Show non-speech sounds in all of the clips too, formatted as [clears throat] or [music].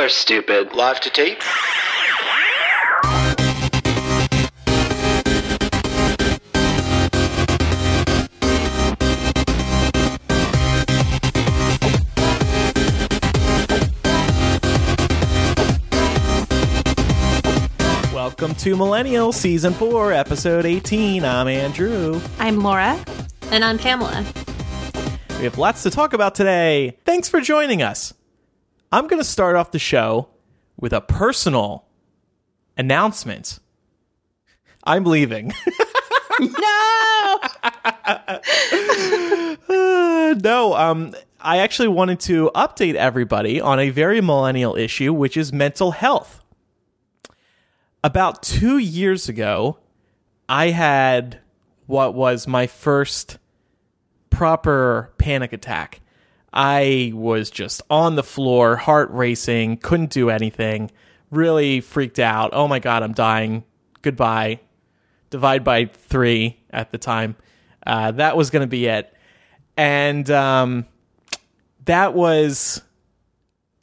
People are stupid. Live to tape. Welcome to Millennial Season 4, Episode 18. I'm Andrew. I'm Laura. And I'm Pamela. We have lots to talk about today. Thanks for joining us. I'm going to start off the show with a personal announcement. I'm leaving. [laughs] No! Uh, no, um, I actually wanted to update everybody on a very millennial issue, which is mental health. About two years ago, I had what was my first proper panic attack. I was just on the floor, heart racing, couldn't do anything, really freaked out. Oh my God, I'm dying. Goodbye. Divide by three at the time. Uh, that was going to be it. And um, that was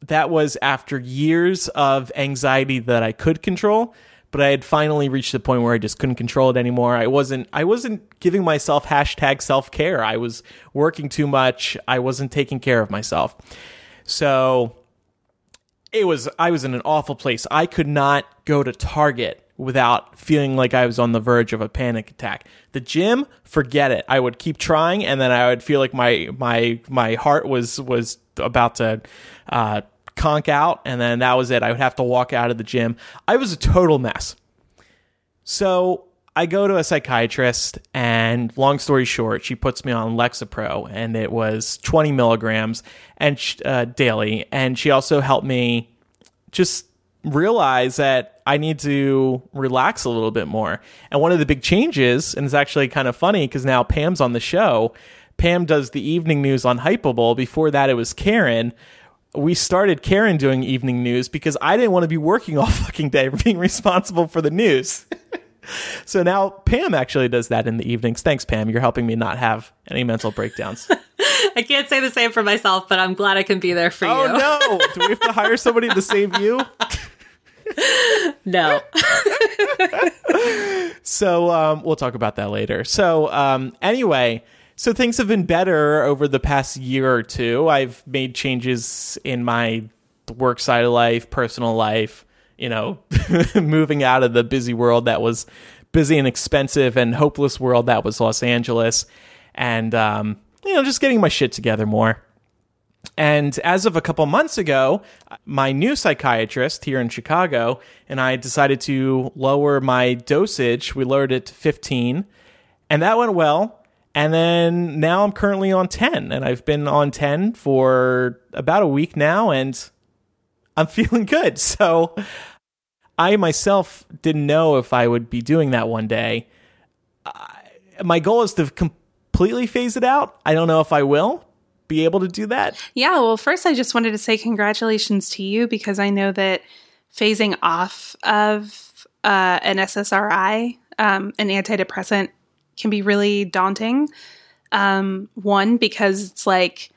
that was after years of anxiety that I could control, but I had finally reached the point where I just couldn't control it anymore. I wasn't I wasn't giving myself hashtag self care. I was working too much. I wasn't taking care of myself. So it was I was in an awful place. I could not go to Target without feeling like I was on the verge of a panic attack. The gym, forget it. I would keep trying and then I would feel like my my my heart was was about to uh conk out and then that was it. I would have to walk out of the gym. I was a total mess. So I go to a psychiatrist, and long story short, she puts me on Lexapro, and it was 20 milligrams and uh, daily. And she also helped me just realize that I need to relax a little bit more. And one of the big changes, and it's actually kind of funny because now Pam's on the show. Pam does the evening news on Hypable. Before that, it was Karen we started Karen doing evening news because I didn't want to be working all [laughs] fucking day being responsible for the news. [laughs] so now Pam actually does that in the evenings. Thanks, Pam. You're helping me not have any mental breakdowns. [laughs] I can't say the same for myself, but I'm glad I can be there for oh you. Oh no! Do we have to hire somebody to save you? No. So um, we'll talk about that later. So um, anyway, so things have been better over the past year or two. I've made changes in my work side of life, personal life. You know, [laughs] moving out of the busy world that was busy and expensive and hopeless world that was Los Angeles, and um, you know, just getting my shit together more. And as of a couple months ago, my new psychiatrist here in Chicago and I decided to lower my dosage. We lowered it to 15, and that went well. And then now I'm currently on 10, and I've been on 10 for about a week now, and I'm [laughs] feeling good. So I myself didn't know if I would be doing that one day. I, my goal is to completely phase it out. I don't know if I will be able to do that. Yeah, well, first, I just wanted to say congratulations to you because I know that phasing off of uh, an SSRI, um, an antidepressant, can be really daunting. Um, one, because it's like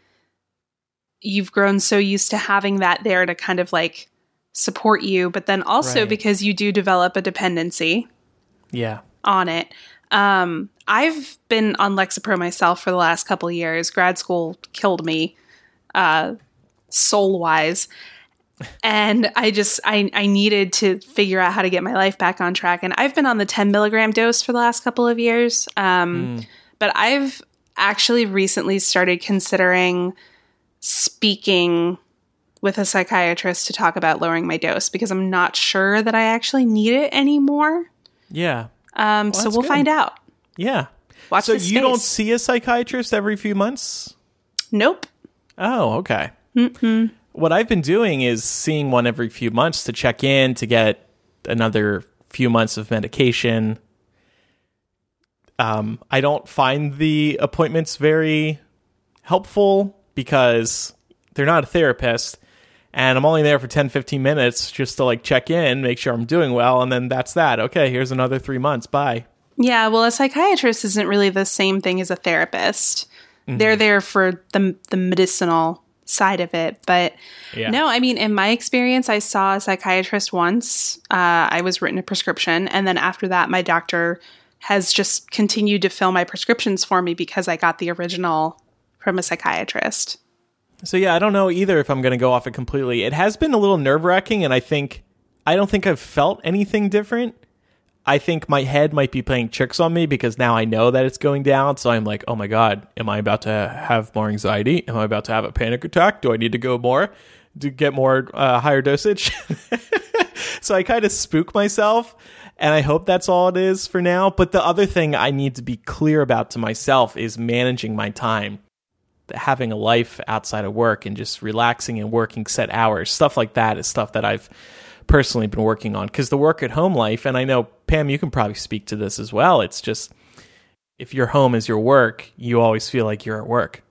you've grown so used to having that there to kind of like support you, but then also Right. because you do develop a dependency Yeah. on it. Um, I've been on Lexapro myself for the last couple of years. Grad school killed me, uh, soul wise, and I just I I needed to figure out how to get my life back on track. And I've been on the 10 milligram dose for the last couple of years. Um, but I've actually recently started considering speaking with a psychiatrist to talk about lowering my dose because I'm not sure that I actually need it anymore. Yeah. Um, so we'll good. find out. Yeah. Watch so you don't see a psychiatrist every few months? Nope. Oh, okay. Mm-mm. What I've been doing is seeing one every few months to check in to get another few months of medication. Um, I don't find the appointments very helpful because they're not a therapist and I'm only there for 10 15 minutes just to like check in, make sure I'm doing well and then that's that. Okay, here's another 3 months. Bye. Yeah, well, a psychiatrist isn't really the same thing as a therapist. They're there for the the medicinal side of it, but Yeah. no, I mean, in my experience, I saw a psychiatrist once. Uh, I was written a prescription, and then after that, my doctor has just continued to fill my prescriptions for me because I got the original from a psychiatrist. So yeah, I don't know either if I'm going to go off it completely. It has been a little nerve-wracking and I think I don't think I've felt anything different. I think my head might be playing tricks on me because now I know that it's going down. So I'm like, oh my God, am I about to have more anxiety? Am I about to have a panic attack? Do I need to go more to get more uh, higher dosage? [laughs] so I kind of spook myself and I hope that's all it is for now. But the other thing I need to be clear about to myself is managing my time having a life outside of work and just relaxing and working set hours stuff like that is stuff that i've personally been working on because the work at home life and i know pam you can probably speak to this as well it's just if your home is your work you always feel like you're at work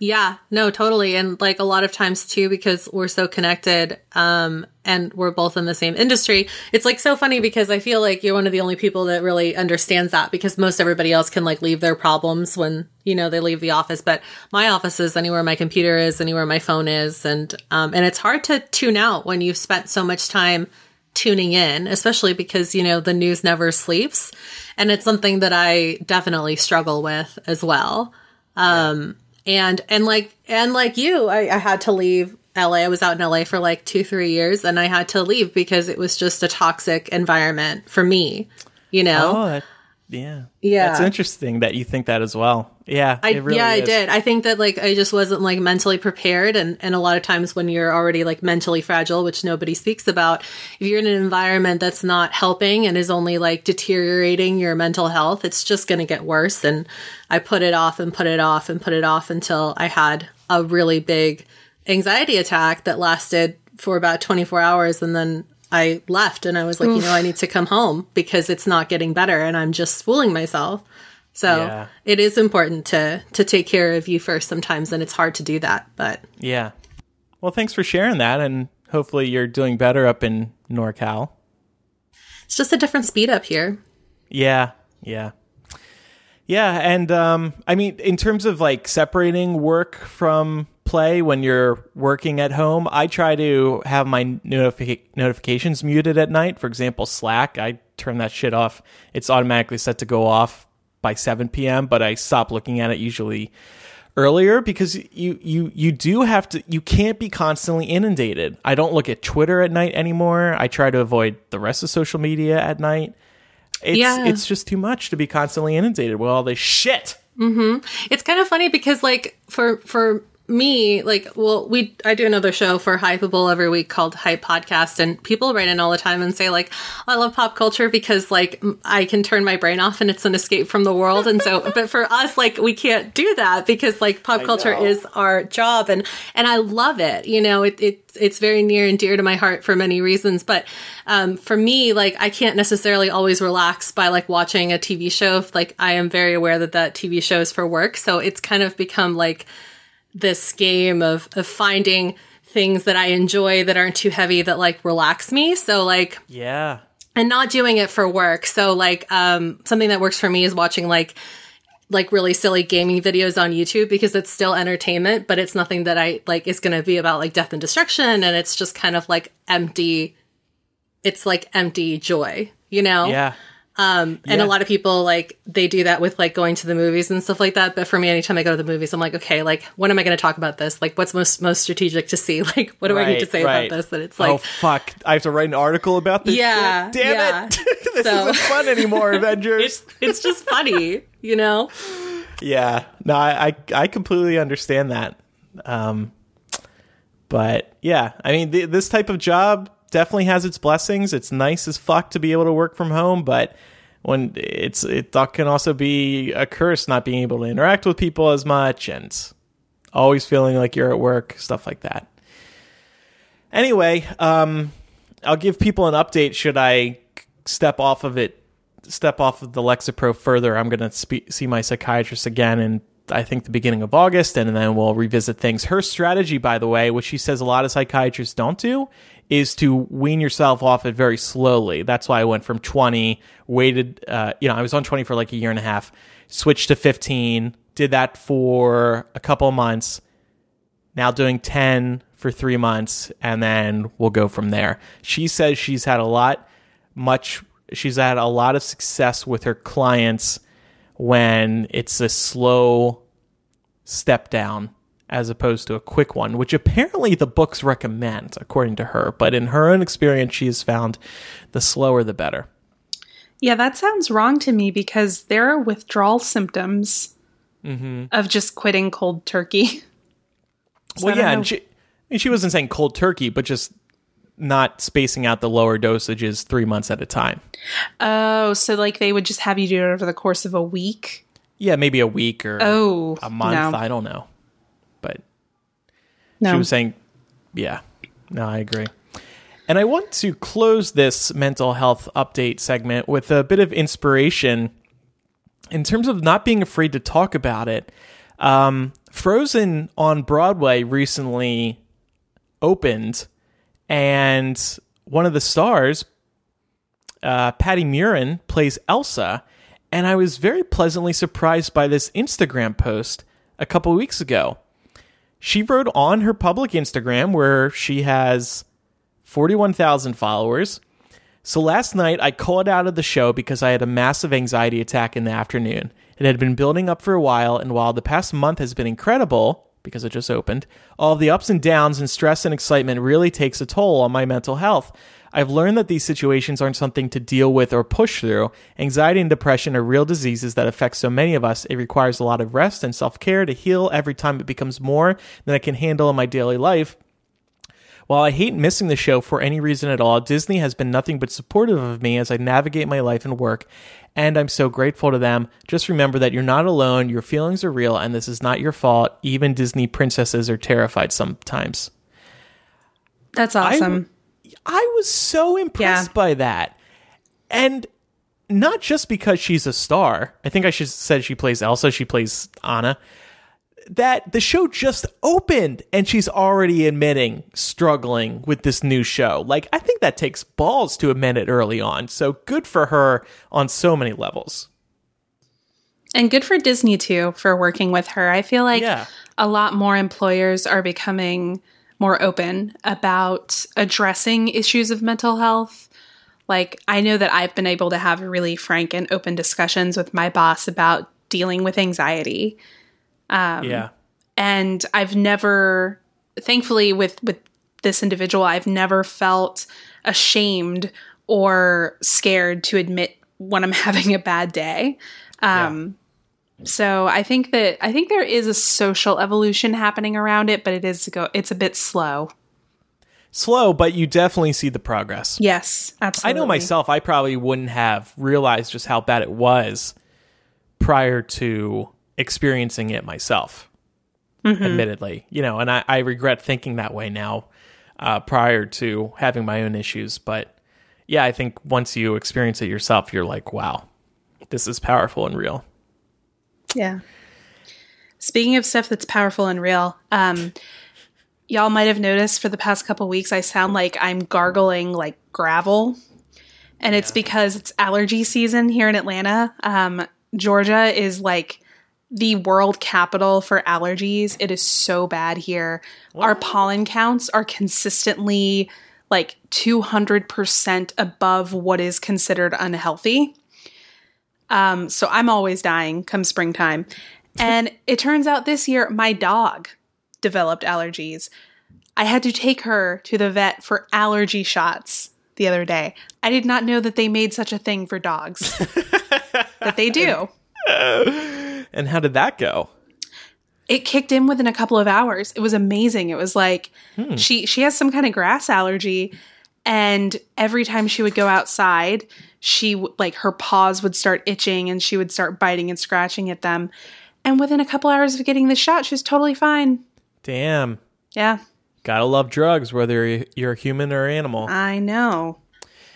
Yeah, no, totally. And like a lot of times too, because we're so connected, um, and we're both in the same industry, it's like so funny because I feel like you're one of the only people that really understands that because most everybody else can like leave their problems when, you know, they leave the office. But my office is anywhere my computer is, anywhere my phone is. And, um, and it's hard to tune out when you've spent so much time tuning in, especially because, you know, the news never sleeps. And it's something that I definitely struggle with as well. Um, and, and like, and like you, I, I had to leave LA. I was out in LA for like two, three years and I had to leave because it was just a toxic environment for me, you know? oh that, yeah Yeah. that's interesting that you think that as well yeah I, it really yeah, I did. I think that like I just wasn't like mentally prepared, and and a lot of times when you're already like mentally fragile, which nobody speaks about, if you're in an environment that's not helping and is only like deteriorating your mental health, it's just going to get worse. And I put it off and put it off and put it off until I had a really big anxiety attack that lasted for about 24 hours, and then. I left and I was like, you know, I need to come home because it's not getting better and I'm just fooling myself. So Yeah. it is important to to take care of you first sometimes, and it's hard to do that. But yeah well thanks for sharing that and hopefully you're doing better up in norcal it's just a different speed up here. Yeah, yeah. Yeah, and um I mean in terms of like separating work from play when you're working at home, I try to have my notifi- notifications muted at night. For example, Slack, I turn that shit off. It's automatically set to go off by 7 p.m., but I stop looking at it usually earlier because you you you do have to you can't be constantly inundated. I don't look at Twitter at night anymore. I try to avoid the rest of social media at night. It's Yeah. it's just too much to be constantly inundated with all this shit. Mhm. It's kind of funny because like for for me, like well, we I do another show for Hypable every week called Hype Podcast, and people write in all the time and say like, I love pop culture because like I can turn my brain off and it's an escape from the world, and so [laughs] but for us like we can't do that because like pop culture know. is our job, and and I love it. You know, it it it's very near and dear to my heart for many reasons, but um, for me, like I can't necessarily always relax by like watching a TV show. Like I am very aware that that TV show is for work, so it's kind of become like this game of of finding things that I enjoy that aren't too heavy that like relax me. So like Yeah. and not doing it for work. So like um something that works for me is watching like like really silly gaming videos on YouTube because it's still entertainment, but it's nothing that I like is going to be about like death and destruction and it's just kind of like empty it's like empty joy, you know? Yeah. Um, and Yeah. a lot of people like they do that with like going to the movies and stuff like that. But for me, anytime I go to the movies, I'm like, okay, like when am I going to talk about this? Like, what's most most strategic to see? [laughs] Like, what do I need to say right. about this? That it's like, oh fuck! I have to write an article about this. Yeah, shit? damn yeah. it! [laughs] this So- isn't fun anymore, [laughs] Avengers. it's it's just funny, you know? yeah, no, I, I I completely understand that. Um, but yeah, I mean, th- this type of job definitely has its blessings. It's nice as fuck to be able to work from home, but when it's it that can also be a curse not being able to interact with people as much and always feeling like you're at work, stuff like that. Anyway, um, I'll give people an update. Should I step off of it, step off of the Lexapro further? I'm going to spe- see my psychiatrist again in I think the beginning of August, and then we'll revisit things. Her strategy, by the way, which she says a lot of psychiatrists don't do, is to wean yourself off it very slowly. That's why I went from 20, waited, uh, you know, I was on 20 for like a year and a half, switched to 15, did that for a couple of months, now doing 10 for three months, and then we'll go from there. She says she's had a lot, much, she's had a lot of success with her clients when it's a slow step down as opposed to a quick one, which apparently the books recommend, according to her. But in her own experience, she has found the slower the better. Yeah, that sounds wrong to me because there are withdrawal symptoms mm-hmm. of just quitting cold turkey. [laughs] So well, yeah, and she, I mean, she wasn't saying cold turkey, but just not spacing out the lower dosages three months at a time. Oh, so like they would just have you do it over the course of a week? Yeah, maybe a week or Oh, a month. no. I don't know. No. she was saying, yeah, no, I agree. And I want to close this mental health update segment with a bit of inspiration in terms of not being afraid to talk about it. Um, Frozen on Broadway recently opened, and one of the stars, uh, Patti Murin, plays Elsa. And I was very pleasantly surprised by this Instagram post a couple weeks ago. She wrote on her public Instagram, where she has 41,000 followers. So last night I called out of the show because I had a massive anxiety attack in the afternoon. It had been building up for a while, and while the past month has been incredible because it just opened, all the ups and downs and stress and excitement really takes a toll on my mental health. I've learned that these situations aren't something to deal with or push through. Anxiety and depression are real diseases that affect so many of us. It requires a lot of rest and self care to heal every time it becomes more than I can handle in my daily life. While I hate missing the show for any reason at all, Disney has been nothing but supportive of me as I navigate my life and work, and I'm so grateful to them. Just remember that you're not alone, your feelings are real, and this is not your fault. Even Disney princesses are terrified sometimes. That's awesome. I was so impressed Yeah. by that. And not just because she's a star. I think I should said she plays Elsa, she plays Anna. That the show just opened and she's already admitting struggling with this new show. Like I think that takes balls to admit it early on. So good for her on so many levels. And good for Disney too for working with her. I feel like Yeah. a lot more employers are becoming more open about addressing issues of mental health. Like, I know that I've been able to have really frank and open discussions with my boss about dealing with anxiety. yeah. And I've never, thankfully, with, with this individual, I've never felt ashamed or scared to admit when I'm [laughs] having a bad day. Um, So I think that I think there is a social evolution happening around it, but it is go it's a bit slow. Slow, but you definitely see the progress. Yes, absolutely. I know myself, I probably wouldn't have realized just how bad it was prior to experiencing it myself, admittedly. You know, and I, I regret thinking that way now uh, prior to having my own issues. But yeah, I think once you experience it yourself, you're like, wow, this is powerful and real. Yeah. Speaking of stuff that's powerful and real, um, y'all might have noticed for the past couple weeks I sound like I'm gargling like gravel, and it's because it's allergy season here in Atlanta. Um, Georgia is like the world capital for allergies. It is so bad here. Our pollen counts are consistently like 200% above what is considered unhealthy. Um, so I'm always dying come springtime. And [laughs] it turns out this year my dog developed allergies. I had to take her to the vet for allergy shots the other day. I did not know that they made such a thing for dogs. [laughs] that they do. And how did that go? It kicked in within a couple of hours. It was amazing. It was like she she has some kind of grass allergy and every time she would go outside, she like her paws would start itching and she would start biting and scratching at them. And within a couple hours of getting the shot, she was totally fine. Damn. Yeah. Gotta love drugs, whether you're a human or animal. I know.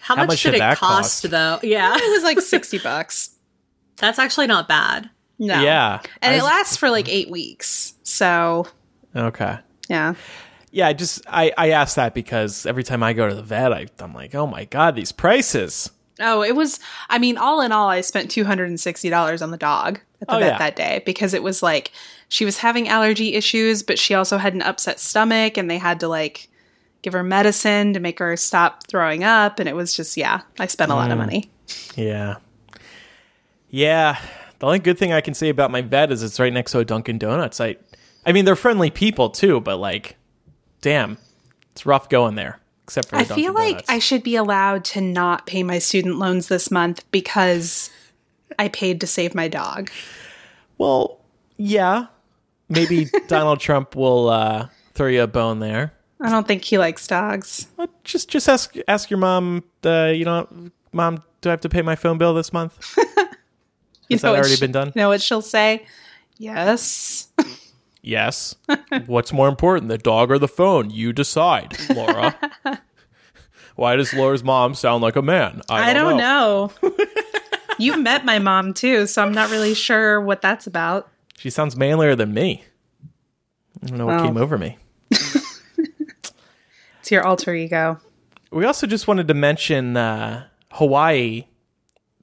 How, How much, much did did it cost, cost? though? [laughs] Yeah, It was like 60 bucks. that's actually not bad. No. Yeah. And I it was- lasts for like eight weeks. So, Okay. yeah. Yeah, I just I, I asked that because every time I go to the vet, I, I'm like, oh my god, these prices. Oh, it was, I mean, all in all, I spent $260 on the dog at the Oh, vet yeah. that day because it was like she was having allergy issues, but she also had an upset stomach and they had to like give her medicine to make her stop throwing up. And it was just, yeah, I spent a lot Mm. of money. Yeah. Yeah. The only good thing I can say about my vet is it's right next to a Dunkin' Donuts. I I mean they're friendly people too, but like damn. It's rough going there. Except for the I feel like Donuts. I should be allowed to not pay my student loans this month because I paid to save my dog. Well, yeah. Maybe [laughs] Donald Trump will uh, throw you a bone there. I don't think he likes dogs. Well, just just ask ask your mom. Uh, you know, mom, do I have to pay my phone bill this month? [laughs] You Has that already she- been done? You know what she'll say? Yes. [laughs] Yes. What's more important, the dog or the phone? You decide, Laura. [laughs] Why does Laura's mom sound like a man? I I don't, don't know. know. [laughs] You've met my mom too, so I'm not really sure what that's about. She sounds manlier than me. I don't know what came over me. [laughs] It's your alter ego. We also just wanted to mention uh, Hawaii.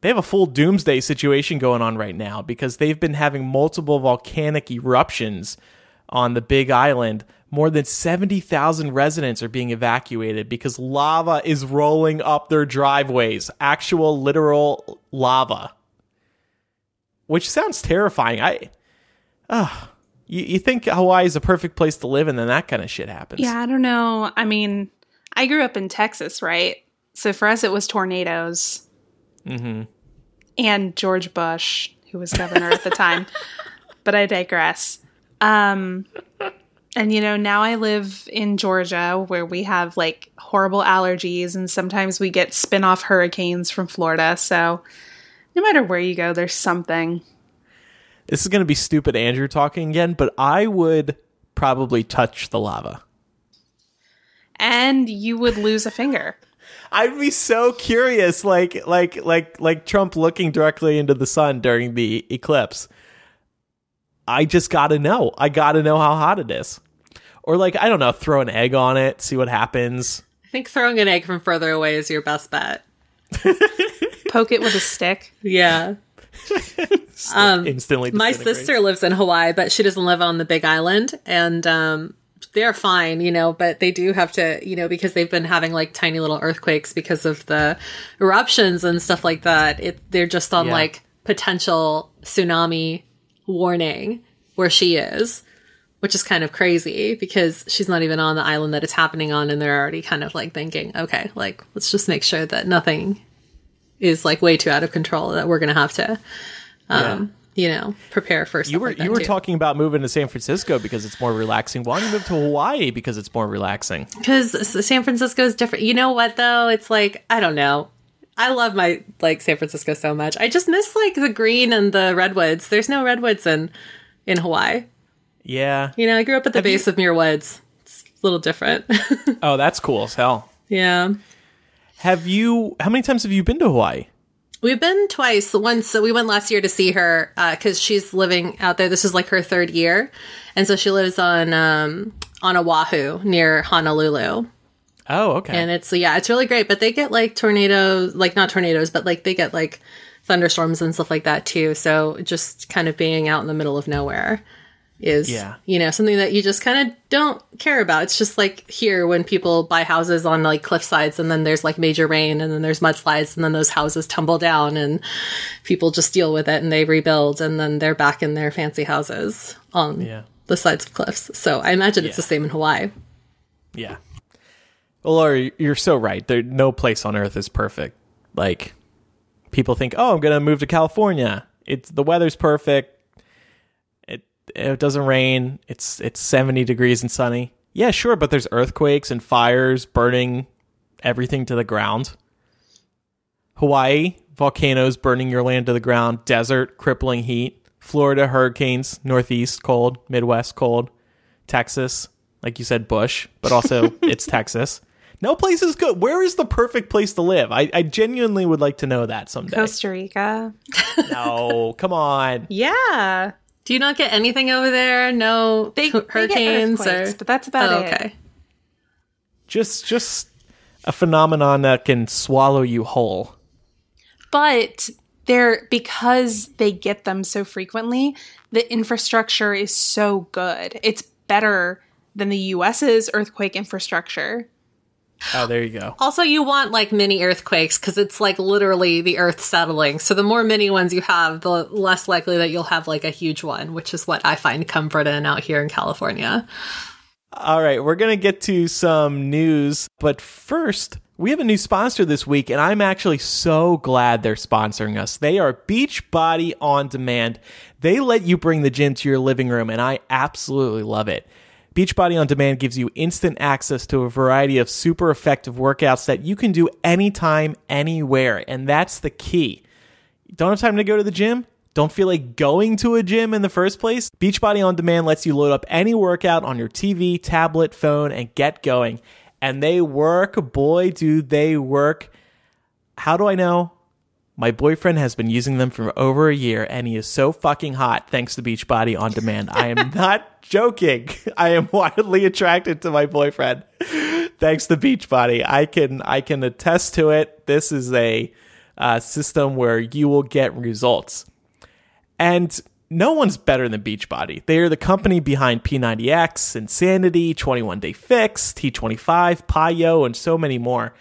They have a full doomsday situation going on right now because they've been having multiple volcanic eruptions on the Big Island. More than 70,000 residents are being evacuated because lava is rolling up their driveways. Actual, literal lava. Which sounds terrifying. I. Uh, you, you think Hawaii is a perfect place to live, and then that kind of shit happens. Yeah, I don't know. I mean, I grew up in Texas, right? So for us, it was tornadoes. Mm-hmm. And George Bush, who was governor at the time. [laughs] But I digress. Um, and you know, now I live in Georgia where we have like horrible allergies, and sometimes we get spin off hurricanes from Florida. So no matter where you go, there's something. This is going to be stupid Andrew talking again, but I would probably touch the lava. And you would lose a finger. I'd be so curious, like like like like Trump looking directly into the sun during the eclipse. I just got to know. I got to know how hot it is. Or like I don't know, throw an egg on it, see what happens. I think throwing an egg from further away is your best bet. [laughs] Poke it with a stick. Yeah. [laughs] um, Instantly. My sister lives in Hawaii, but she doesn't live on the Big Island, and um, they're fine, you know. But they do have to, you know, because they've been having like tiny little earthquakes because of the eruptions and stuff like that. It they're just on Yeah. like potential tsunami warning where she is, which is kind of crazy because she's not even on the island that it's happening on, and they're already kind of like thinking, okay, like let's just make sure that nothing is like way too out of control that we're gonna have to um, you know, prepare for. You were like you were too. talking about moving to San Francisco because it's more relaxing. Why don't you move to Hawaii because it's more relaxing? because San Francisco is different. You know what though? It's like I don't know. I love my like San Francisco so much. I just miss like the green and the redwoods. There's no redwoods in in Hawaii. Yeah. You know, I grew up at the base of Muir Woods. It's a little different. [laughs] Oh, that's cool as hell. yeah. Have you? How many times have you been to Hawaii? We've been twice. Once we went last year to see her because she's living out there. This is like her third year, and so she lives on um, on Oahu near Honolulu. Oh, okay. and it's yeah it's really great but they get like tornadoes like not tornadoes but like they get like thunderstorms and stuff like that too so just kind of being out in the middle of nowhere is Yeah. you know something that you just kind of don't care about it's just like here when people buy houses on like cliff sides and then there's like major rain and then there's mudslides and then those houses tumble down and people just deal with it and they rebuild and then they're back in their fancy houses on Yeah. the sides of cliffs so i imagine it's the same in hawaii Yeah. Well, Laura, you're so right. There, no place on earth is perfect. Like, people think, oh, I'm going to move to California. It's the weather's perfect. It it doesn't rain. It's it's 70 degrees and sunny. Yeah, sure, but there's earthquakes and fires burning everything to the ground. Hawaii, volcanoes burning your land to the ground, desert, crippling heat. Florida, hurricanes, northeast cold, midwest cold. Texas, like you said, Bush, but also [laughs] it's Texas. No place is good. Where is the perfect place to live? I, I genuinely would like to know that someday. Costa Rica. [laughs] no, come on. Yeah. Do you not get anything over there? No They, hu- they get hurricanes earthquakes, or but that's about oh, it. okay. Just just a phenomenon that can swallow you whole. But they're because they get them so frequently, the infrastructure is so good. It's better than the US's earthquake infrastructure. Oh, there you go. Also, you want like mini earthquakes because it's like literally the earth settling. So the more mini ones you have, the less likely that you'll have like a huge one, which is what I find comfort in out here in California. All right, we're going to get to some news, but first, we have a new sponsor this week, and I'm actually so glad they're sponsoring us. They are Beachbody On Demand. They let you bring the gym to your living room, and I absolutely love it. Beachbody On Demand gives you instant access to a variety of super effective workouts that you can do anytime, anywhere, and that's the key. Don't have time to go to the gym? Don't feel like going to a gym in the first place? Beachbody On Demand lets you load up any workout on your TV, tablet, phone, and get going. And they work. Boy, do they work. How do I know? My boyfriend has been using them for over a year and he is so fucking hot thanks to Beachbody On Demand. I am [laughs] not joking. I am wildly attracted to my boyfriend thanks to Beachbody. I can I can attest to it. This is a uh, system where you will get results. And no one's better than Beachbody. They are the company behind P90X, Insanity, 21 Day Fix, T25, PiYo, and so many more.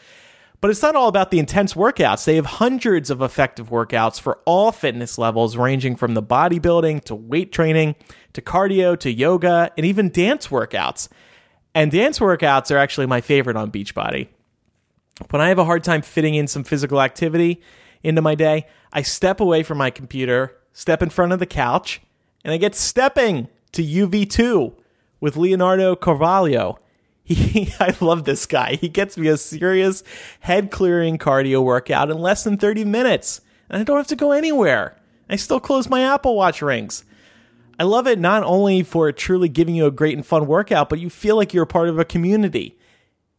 But it's not all about the intense workouts. They have hundreds of effective workouts for all fitness levels, ranging from the bodybuilding to weight training to cardio to yoga and even dance workouts. And dance workouts are actually my favorite on Beachbody. When I have a hard time fitting in some physical activity into my day, I step away from my computer, step in front of the couch, and I get stepping to UV2 with Leonardo Carvalho. He, [laughs] I love this guy. He gets me a serious head clearing cardio workout in less than 30 minutes, and I don't have to go anywhere. I still close my Apple Watch rings. I love it not only for truly giving you a great and fun workout, but you feel like you're a part of a community.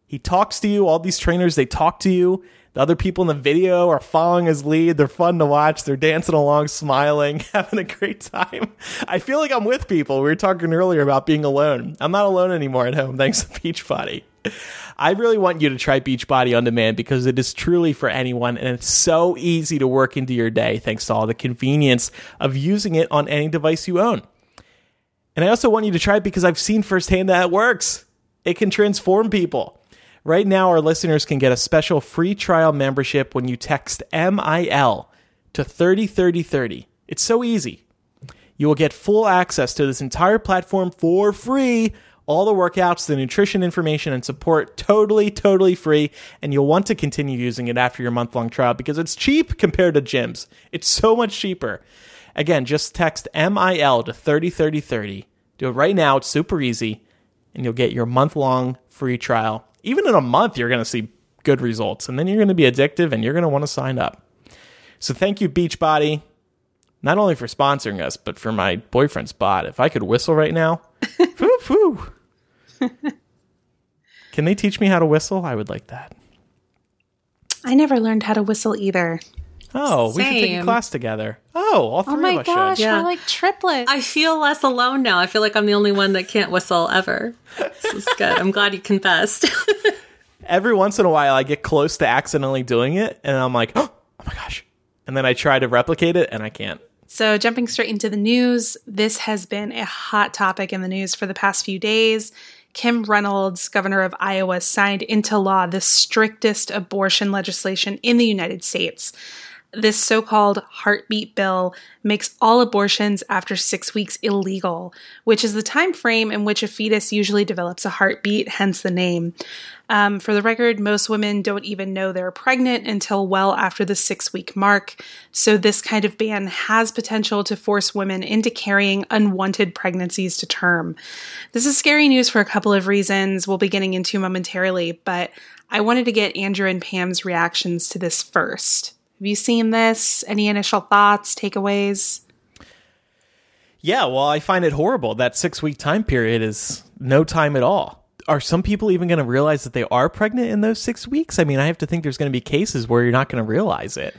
He talks to you, all these trainers, they talk to you. The other people in the video are following his lead. They're fun to watch. They're dancing along, smiling, [laughs] having a great time. I feel like I'm with people. We were talking earlier about being alone. I'm not alone anymore at home thanks to Beachbody. I really want you to try Beachbody on demand because it is truly for anyone and it's so easy to work into your day thanks to all the convenience of using it on any device you own. And I also want you to try it because I've seen firsthand that it works. It can transform people. Right now, our listeners can get a special free trial membership when you text MIL to 303030. It's so easy. You will get full access to this entire platform for free. All the workouts, the nutrition information, and support totally, totally free. And you'll want to continue using it after your month long trial because it's cheap compared to gyms. It's so much cheaper. Again, just text MIL to 303030. Do it right now. It's super easy. And you'll get your month long free trial. Even in a month, you're going to see good results. And then you're going to be addictive and you're going to want to sign up. So thank you, Beachbody, not only for sponsoring us, but for my boyfriend's bot. If I could whistle right now, [laughs] foo, foo. Can they teach me how to whistle? I would like that. I never learned how to whistle either. Oh, we should take a class together. Oh, all oh three Oh my of us gosh, should. Yeah. we're like triplets. I feel less alone now. I feel like I'm the only one that can't whistle ever. This is good. I'm glad you confessed. [laughs] Every once in a while, I get close to accidentally doing it, and I'm like, [gasps] oh my gosh. And then I try to replicate it, and I can't. So, jumping straight into the news, this has been a hot topic in the news for the past few days. Kim Reynolds, governor of Iowa, signed into law the strictest abortion legislation in the United States. This so called heartbeat bill makes all abortions after six weeks illegal, which is the time frame in which a fetus usually develops a heartbeat, hence the name. Um, for the record, most women don't even know they're pregnant until well after the six week mark. So, this kind of ban has potential to force women into carrying unwanted pregnancies to term. This is scary news for a couple of reasons we'll be getting into momentarily, but I wanted to get Andrew and Pam's reactions to this first. Have you seen this? Any initial thoughts, takeaways? Yeah, well, I find it horrible. That six week time period is no time at all. Are some people even going to realize that they are pregnant in those six weeks? I mean, I have to think there's going to be cases where you're not going to realize it.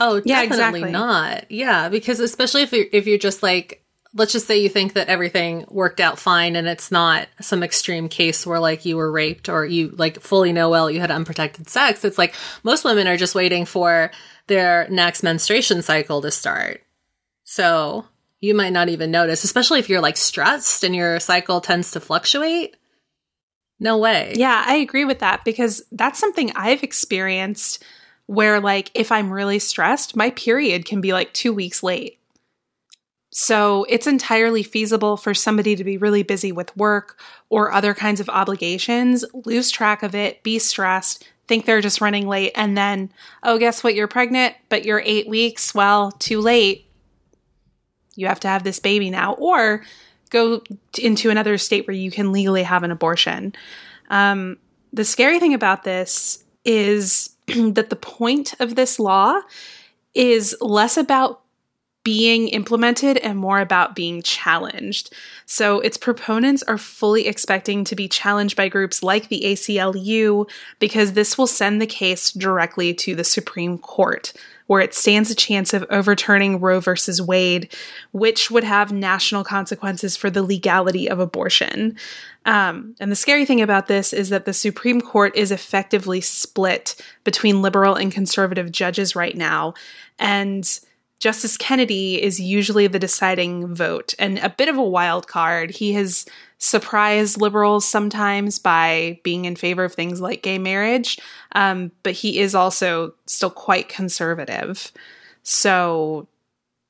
Oh, Yeah, definitely exactly. not. Yeah, because especially if you're, if you're just like, let's just say you think that everything worked out fine and it's not some extreme case where like you were raped or you like fully know well you had unprotected sex. It's like most women are just waiting for their next menstruation cycle to start. So you might not even notice, especially if you're like stressed and your cycle tends to fluctuate. No way. Yeah, I agree with that because that's something I've experienced where, like, if I'm really stressed, my period can be like two weeks late. So it's entirely feasible for somebody to be really busy with work or other kinds of obligations, lose track of it, be stressed, think they're just running late, and then, oh, guess what? You're pregnant, but you're eight weeks. Well, too late. You have to have this baby now. Or go into another state where you can legally have an abortion. Um, the scary thing about this is [clears throat] that the point of this law is less about being implemented and more about being challenged. So its proponents are fully expecting to be challenged by groups like the ACLU because this will send the case directly to the Supreme Court, where it stands a chance of overturning Roe versus Wade, which would have national consequences for the legality of abortion. Um, and the scary thing about this is that the Supreme Court is effectively split between liberal and conservative judges right now. And Justice Kennedy is usually the deciding vote and a bit of a wild card. He has surprised liberals sometimes by being in favor of things like gay marriage, um, but he is also still quite conservative. So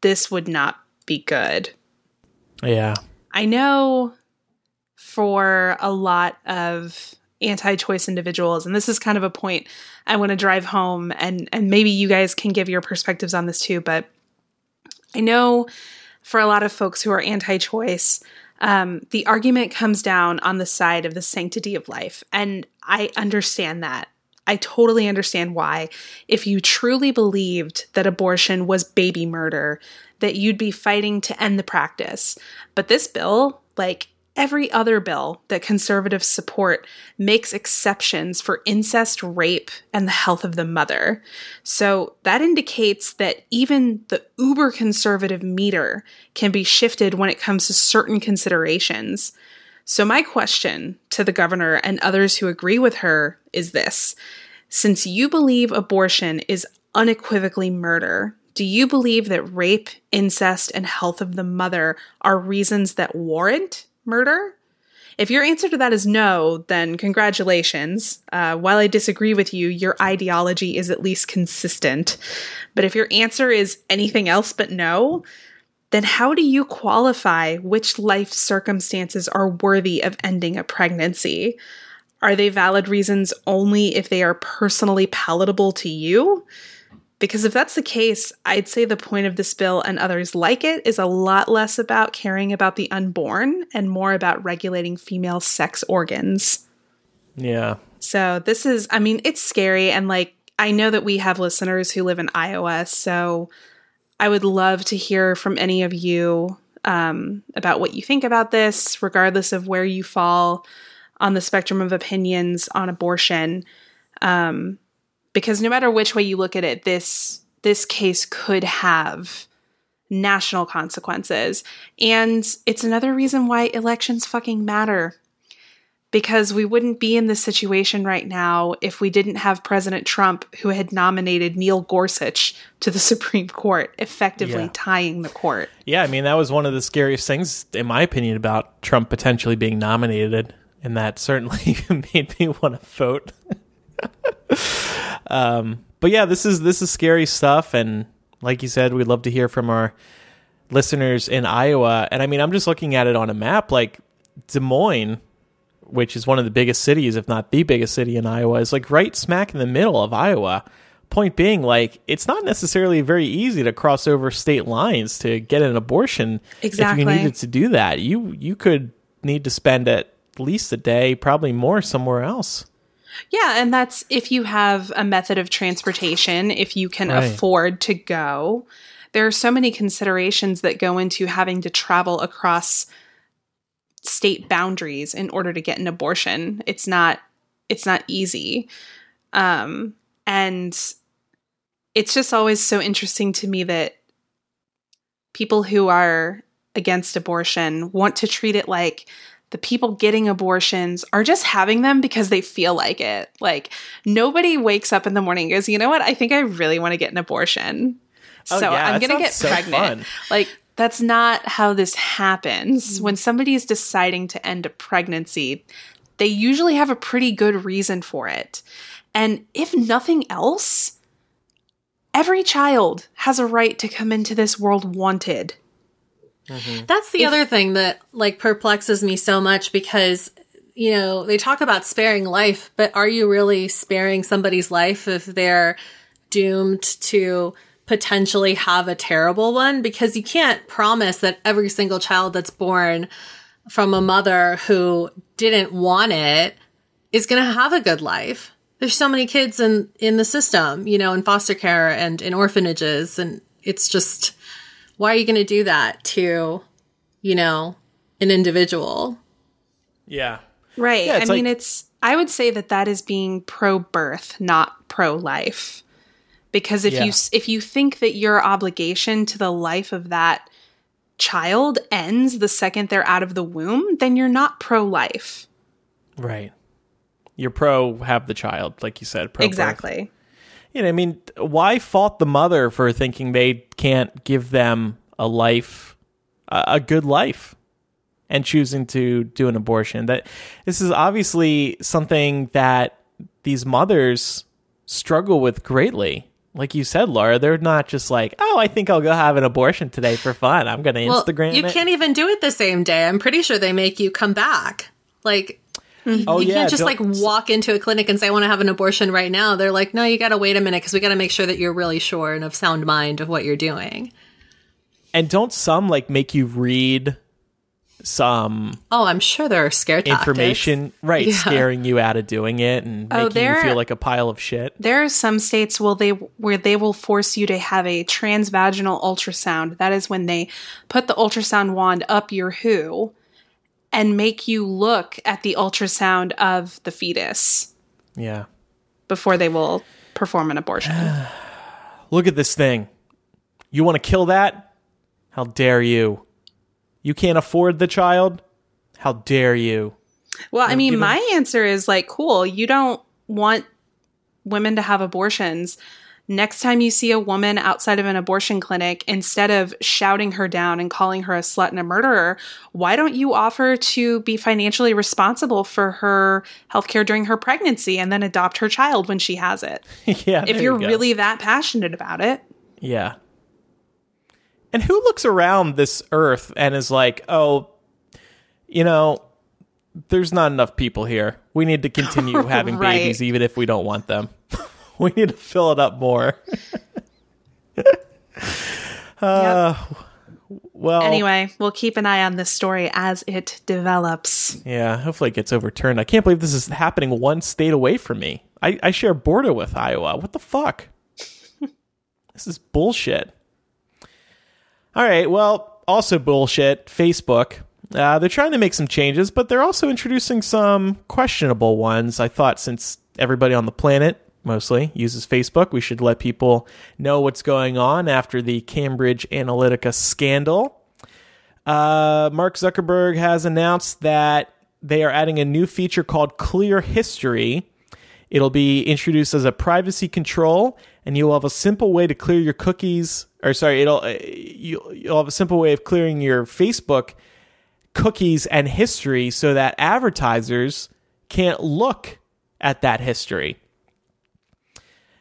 this would not be good. Yeah. I know for a lot of anti-choice individuals and this is kind of a point I want to drive home and and maybe you guys can give your perspectives on this too but I know for a lot of folks who are anti-choice um, the argument comes down on the side of the sanctity of life. And I understand that. I totally understand why. If you truly believed that abortion was baby murder that you'd be fighting to end the practice. But this bill like every other bill that conservatives support makes exceptions for incest, rape, and the health of the mother. So that indicates that even the uber conservative meter can be shifted when it comes to certain considerations. So, my question to the governor and others who agree with her is this Since you believe abortion is unequivocally murder, do you believe that rape, incest, and health of the mother are reasons that warrant murder? If your answer to that is no, then congratulations. Uh, while I disagree with you, your ideology is at least consistent. But if your answer is anything else but no, then how do you qualify which life circumstances are worthy of ending a pregnancy? Are they valid reasons only if they are personally palatable to you? Because if that's the case, I'd say the point of this bill and others like it is a lot less about caring about the unborn and more about regulating female sex organs. Yeah. So this is, I mean, it's scary. And like, I know that we have listeners who live in Iowa. So I would love to hear from any of you um, about what you think about this, regardless of where you fall on the spectrum of opinions on abortion. Um, because no matter which way you look at it, this this case could have national consequences. And it's another reason why elections fucking matter. Because we wouldn't be in this situation right now if we didn't have President Trump, who had nominated Neil Gorsuch to the [laughs] Supreme Court, effectively Yeah. tying the court. Yeah, I mean that was one of the scariest things, in my opinion, about Trump potentially being nominated, and that certainly [laughs] made me want to vote. [laughs] um, but yeah, this is this is scary stuff, and like you said, we'd love to hear from our listeners in Iowa. And I mean, I'm just looking at it on a map, like Des Moines, which is one of the biggest cities, if not the biggest city in Iowa, is like right smack in the middle of Iowa. Point being, like, it's not necessarily very easy to cross over state lines to get an abortion. Exactly. If you needed to do that, you you could need to spend at least a day, probably more, somewhere else. Yeah, and that's if you have a method of transportation, if you can Right. afford to go. There are so many considerations that go into having to travel across state boundaries in order to get an abortion. It's not it's not easy. Um and it's just always so interesting to me that people who are against abortion want to treat it like the people getting abortions are just having them because they feel like it. Like nobody wakes up in the morning and goes, you know what? I think I really want to get an abortion. Oh, so yeah, I'm going to get so pregnant. fun. Like that's not how this happens. Mm. When somebody is deciding to end a pregnancy, they usually have a pretty good reason for it. And if nothing else, every child has a right to come into this world wanted. Mm-hmm. That's the other thing that like perplexes me so much because you know, they talk about sparing life, but are you really sparing somebody's life if they're doomed to potentially have a terrible one? Because you can't promise that every single child that's born from a mother who didn't want it is going to have a good life. There's so many kids in in the system, you know, in foster care and in orphanages and it's just why are you going to do that to, you know, an individual? Yeah. Right. Yeah, I it's mean, it's, I would say that that is being pro birth, not pro life. Because if Yeah. you, if you think that your obligation to the life of that child ends the second they're out of the womb, then you're not pro life. Right. You're pro have the child, like you said. Pro birth. You know, I mean, why fault the mother for thinking they can't give them a life, a, a good life, and choosing to do an abortion? That this is obviously something that these mothers struggle with greatly. Like you said, Laura, they're not just like, "Oh, I think I'll go have an abortion today for fun. I'm going to Well, Instagram you it." can't even do it the same day. I'm pretty sure they make you come back. Like, Mm-hmm. oh you yeah, can't just like walk into a clinic and say, I want to have an abortion right now. They're like, no, you got to wait a minute because we got to make sure that you're really sure and of sound mind of what you're doing. and don't some like make you read some Oh, I'm sure there are scare tactics. information, right, Yeah. scaring you out of doing it and Oh, making you feel like a pile of shit. There are some states will they where they will force you to have a transvaginal ultrasound. That is when they put the ultrasound wand up your who and make you look at the ultrasound of the fetus Yeah. before they will perform an abortion. [sighs] Look at this thing. You want to kill that? How dare you? You can't afford the child? How dare you? Well, I mean, my answer is like, cool, you don't want women to have abortions. Next time you see a woman outside of an abortion clinic, instead of shouting her down and calling her a slut and a murderer, why don't you offer to be financially responsible for her healthcare during her pregnancy and then adopt her child when she has it? [laughs] yeah. if you're you really that passionate about it. Yeah. And who looks around this earth and is like, oh, you know, there's not enough people here. We need to continue [laughs] having Right. babies even if we don't want them. [laughs] we need to fill it up more. [laughs] Uh, Well, Anyway, we'll keep an eye on this story as it develops. Yeah, hopefully it gets overturned. I can't believe this is happening one state away from me. I, I share a border with Iowa. What the fuck? [laughs] this is bullshit. All right, well, also bullshit. Facebook. Uh, they're trying to make some changes, but they're also introducing some questionable ones. I thought since everybody on the planet mostly uses Facebook, we should let people know what's going on after the Cambridge Analytica scandal. Uh, Mark Zuckerberg has announced that they are adding a new feature called Clear History. It'll be introduced as a privacy control, and you'll have a simple way to clear your cookies. Or sorry, it'll uh, you'll, you'll have a simple way of clearing your Facebook cookies and history, so that advertisers can't look at that history.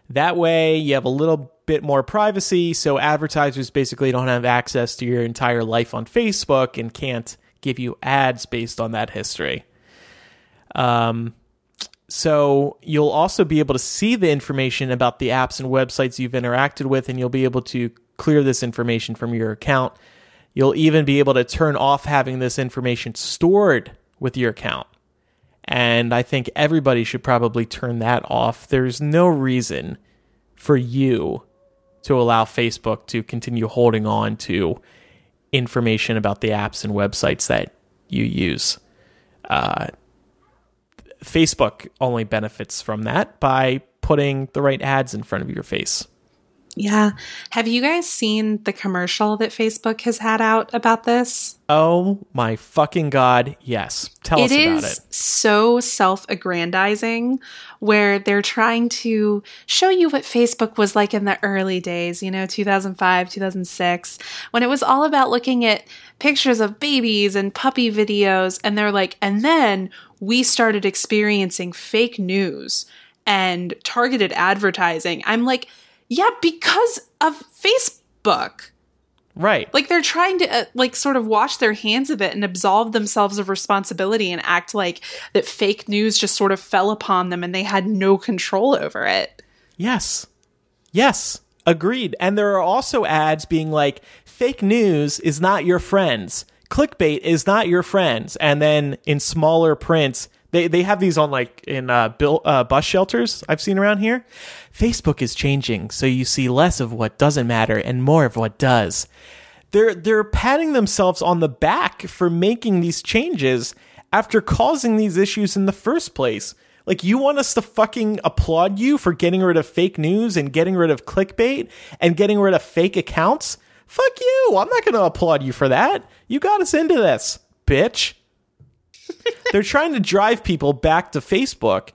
That way, you have a little bit more privacy, so advertisers basically don't have access to your entire life on Facebook and can't give you ads based on that history. Um, so you'll also be able to see the information about the apps and websites you've interacted with, and you'll be able to clear this information from your account. You'll even be able to turn off having this information stored with your account. And I think everybody should probably turn that off. There's no reason for you to allow Facebook to continue holding on to information about the apps and websites that you use. Uh, Facebook only benefits from that by putting the right ads in front of your face. Yeah. Have you guys seen the commercial that Facebook has had out about this? Oh my fucking god, yes. Tell It us about is it. so self aggrandizing where they're trying to show you what Facebook was like in the early days, you know, 2005, 2006, when it was all about looking at pictures of babies and puppy videos. And they're like, and then we started experiencing fake news and targeted advertising. I'm like, yeah, because of Facebook. Right. Like they're trying to uh, like sort of wash their hands of it and absolve themselves of responsibility and act like that fake news just sort of fell upon them and they had no control over it. Yes. Yes. Agreed. And there are also ads being like, fake news is not your friends. Clickbait is not your friends. And then in smaller prints, they, they have these on like in uh, bill, uh, bus shelters I've seen around here. Facebook is changing, so you see less of what doesn't matter and more of what does. They're they're patting themselves on the back for making these changes after causing these issues in the first place. Like you want us to fucking applaud you for getting rid of fake news and getting rid of clickbait and getting rid of fake accounts? Fuck you. I'm not going to applaud you for that. You got us into this, bitch. They're trying to drive people back to Facebook.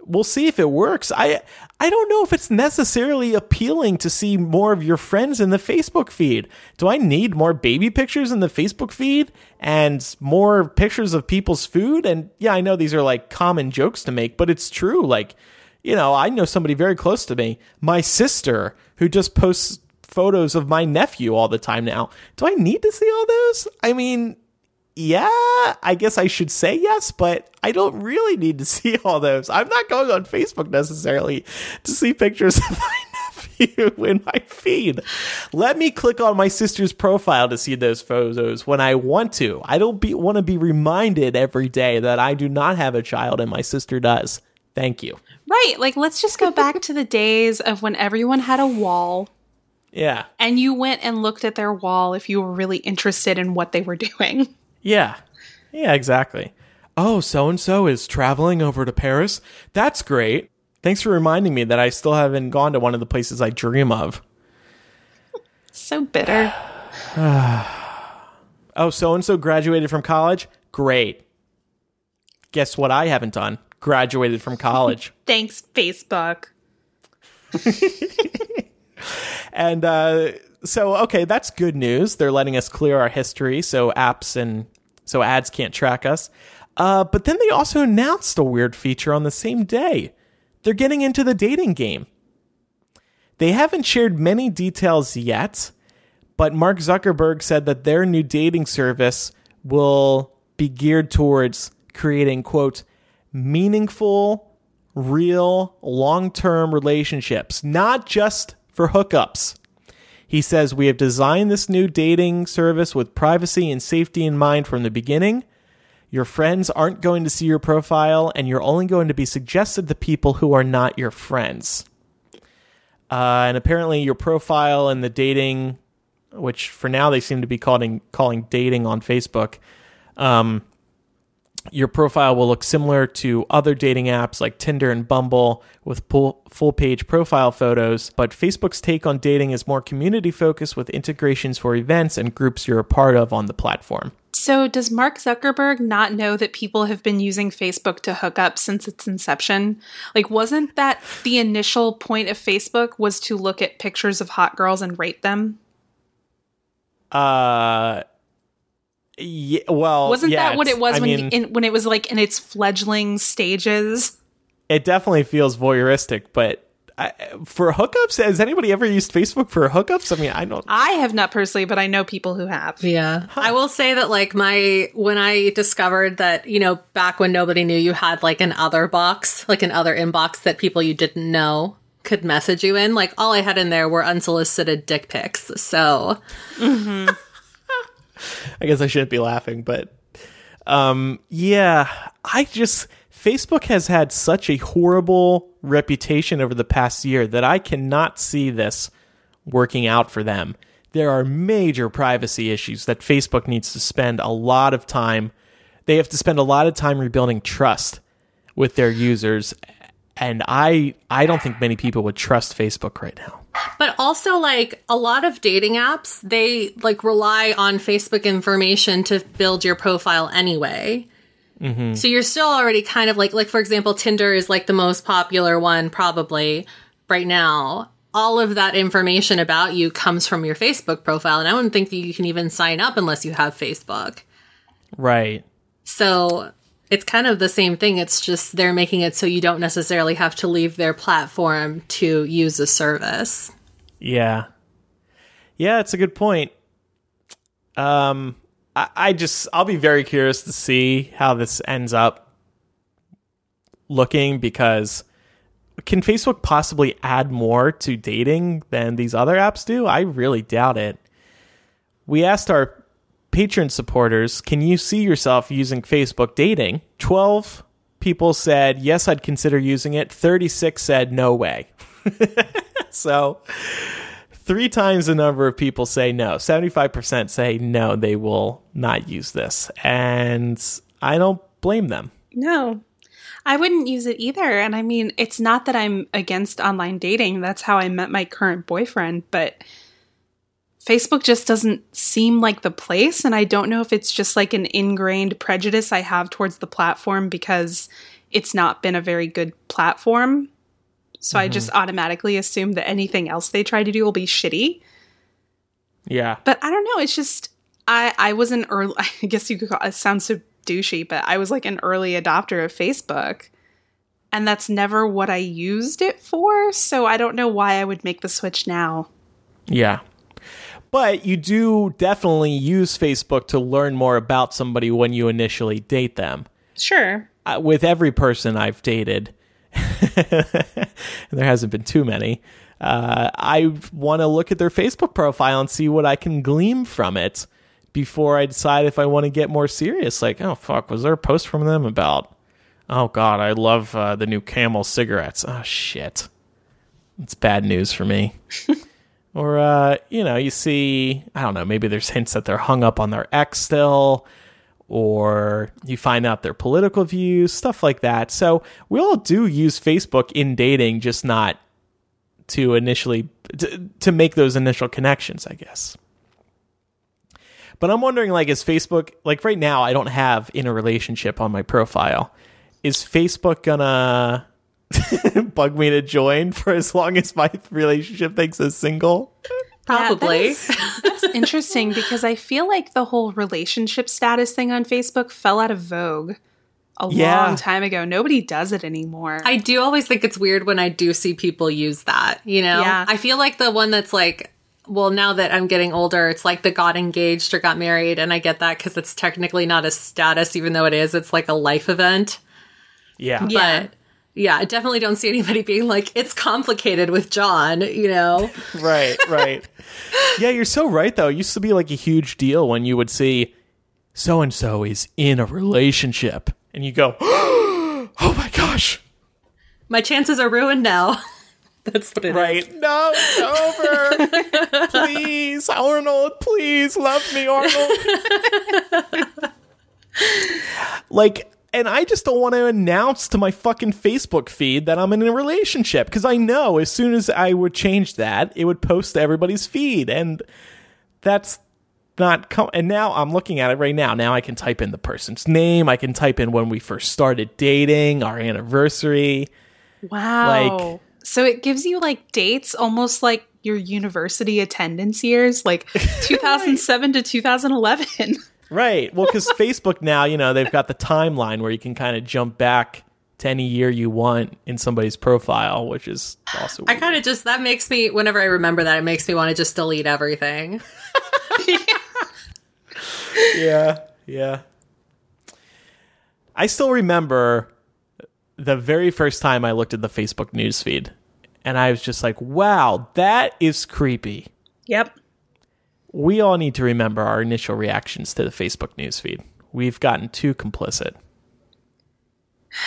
We'll see if it works. I I don't know if it's necessarily appealing to see more of your friends in the Facebook feed. Do I need more baby pictures in the Facebook feed and more pictures of people's food? And yeah, I know these are like common jokes to make, but it's true. Like, you know, I know somebody very close to me, my sister, who just posts photos of my nephew all the time now. Do I need to see all those? I mean, yeah, I guess I should say yes, but I don't really need to [laughs] see all those. I'm not going on Facebook necessarily to see pictures [laughs] of my nephew in my feed. Let me click on my sister's profile to see those photos when I want to. I don't be, want to be reminded every day that I do not have a child and my sister does. Thank you. Right. Like let's just go back to the days of when everyone had a wall Yeah. and you went and looked at their wall if you were really interested in what they were [laughs] doing. Yeah. Yeah, exactly. Oh, so and so is traveling over to Paris. That's great. Thanks for reminding me that I still haven't gone to one of the places I dream of. So bitter. [sighs] Oh, so and so graduated from college? Great. Guess what I haven't done? Graduated from college. [laughs] Thanks, Facebook. [laughs] and uh, so, okay, that's good news. They're letting us clear our history so apps and so ads can't track us. Uh, but then they also announced a weird feature on the same day. They're getting into the dating game. They haven't shared many details yet, but Mark Zuckerberg said that their new dating service will be geared towards creating, quote, meaningful, real, long term relationships, not just for hookups. He says, We have designed this new dating service with privacy and safety in mind from the beginning. Your friends aren't going to see your profile, and you're only going to be suggested to people who are not your friends. Uh, and apparently, your profile and the dating, which for now they seem to be calling calling dating on Facebook, um, your profile will look similar to other dating apps like Tinder and Bumble with full, page profile photos, but Facebook's take on dating is more community focused with integrations for events and groups you're a part of on the platform. So, does Mark Zuckerberg not know that people have been using Facebook to hook up since its inception? Like, wasn't that the initial point of Facebook was to look at pictures of hot girls and rate them? Uh, yeah, well, Wasn't yeah, that what it was I when mean, you, in, when it was like in its fledgling stages? it definitely feels voyeuristic, but I, for hookups, has anybody ever used Facebook for hookups? I mean, I don't. I have not personally, but I know people who have. Yeah. I will say that like my when I discovered that, you know, back when nobody knew you had like an other box, like an other inbox that people you didn't know could message you in, like all I had in there were unsolicited dick pics. So, mm-hmm. [laughs] I guess I shouldn't be laughing, but um, yeah, I just Facebook has had such a horrible reputation over the past year that I cannot see this working out for them. There are major privacy issues that Facebook needs to spend a lot of time they have to spend a lot of time rebuilding trust with their users and I I don't think many people would trust Facebook right now. But also like a lot of dating apps, they like rely on Facebook information to build your profile anyway. Mm-hmm. So you're still already kind of like like for example Tinder is like the most popular one probably right now. All of that information about you comes from your Facebook profile and I wouldn't think that you can even sign up unless you have Facebook. Right. So it's kind of the same thing. It's just they're making it so you don't necessarily have to leave their platform to use a service. Yeah. Yeah, it's a good point. Um, I, I just, I'll be very curious to see how this ends up looking because can Facebook possibly add more to dating than these other apps do? I really doubt it. We asked our Patreon supporters, can you see yourself using Facebook dating? 12 people said, yes, I'd consider using it. 36 said, no way. [laughs] so, three times the number of people say no. 75% say no, they will not use this. And I don't blame them. No, I wouldn't use it either. And I mean, it's not that I'm against online dating. That's how I met my current boyfriend. But Facebook just doesn't seem like the place. And I don't know if it's just like an ingrained prejudice I have towards the platform because it's not been a very good platform. So mm-hmm. I just automatically assume that anything else they try to do will be shitty. Yeah. But I don't know. It's just, I, I was an early, [laughs] I guess you could call it sounds so douchey, but I was like an early adopter of Facebook. And that's never what I used it for. So I don't know why I would make the switch now. Yeah. But you do definitely use Facebook to learn more about somebody when you initially date them. Sure. Uh, with every person I've dated, and [laughs] there hasn't been too many. Uh, I want to look at their Facebook profile and see what I can glean from it before I decide if I want to get more serious. Like, oh fuck, was there a post from them about? Oh god, I love uh, the new Camel cigarettes. Oh shit, it's bad news for me. [laughs] Or, uh, you know, you see, I don't know, maybe there's hints that they're hung up on their ex still, or you find out their political views, stuff like that. So we all do use Facebook in dating, just not to initially, to, to make those initial connections, I guess. But I'm wondering, like, is Facebook, like, right now, I don't have in a relationship on my profile. Is Facebook gonna [laughs] bug me to join for as long as my relationship thinks is single? Probably. Yeah, that's, that's [laughs] interesting because I feel like the whole relationship status thing on Facebook fell out of vogue a yeah. long time ago. Nobody does it anymore. I do always think it's weird when I do see people use that, you know? Yeah. I feel like the one that's like, well, now that I'm getting older, it's like the got engaged or got married. And I get that because it's technically not a status, even though it is. It's like a life event. Yeah. But yeah yeah, I definitely don't see anybody being like, it's complicated with John, you know? [laughs] right, right. yeah, you're so right, though. It used to be like a huge deal when you would see so and so is in a relationship, and you go, [gasps] oh my gosh. My chances are ruined now. [laughs] That's what it right. Is. No, it's over. [laughs] please, Arnold, please love me, Arnold. like, and I just don't want to announce to my fucking Facebook feed that I'm in a relationship because I know as soon as I would change that, it would post to everybody's feed, and that's not. Com- and now I'm looking at it right now. Now I can type in the person's name. I can type in when we first started dating, our anniversary. Wow! Like, so it gives you like dates, almost like your university attendance years, like [laughs] 2007 to 2011. Right. Well, because [laughs] Facebook now, you know, they've got the timeline where you can kind of jump back to any year you want in somebody's profile, which is also. Weird. I kind of just that makes me whenever I remember that it makes me want to just delete everything. [laughs] yeah, yeah. I still remember the very first time I looked at the Facebook newsfeed, and I was just like, "Wow, that is creepy." Yep we all need to remember our initial reactions to the Facebook newsfeed. We've gotten too complicit.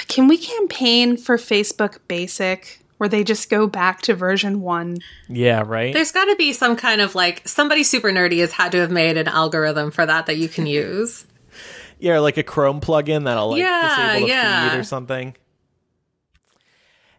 Can we campaign for Facebook Basic where they just go back to version one? Yeah, right. There's got to be some kind of like somebody super nerdy has had to have made an algorithm for that that you can use. Yeah, like a Chrome plugin that'll like Yeah, disable the yeah. feed or something.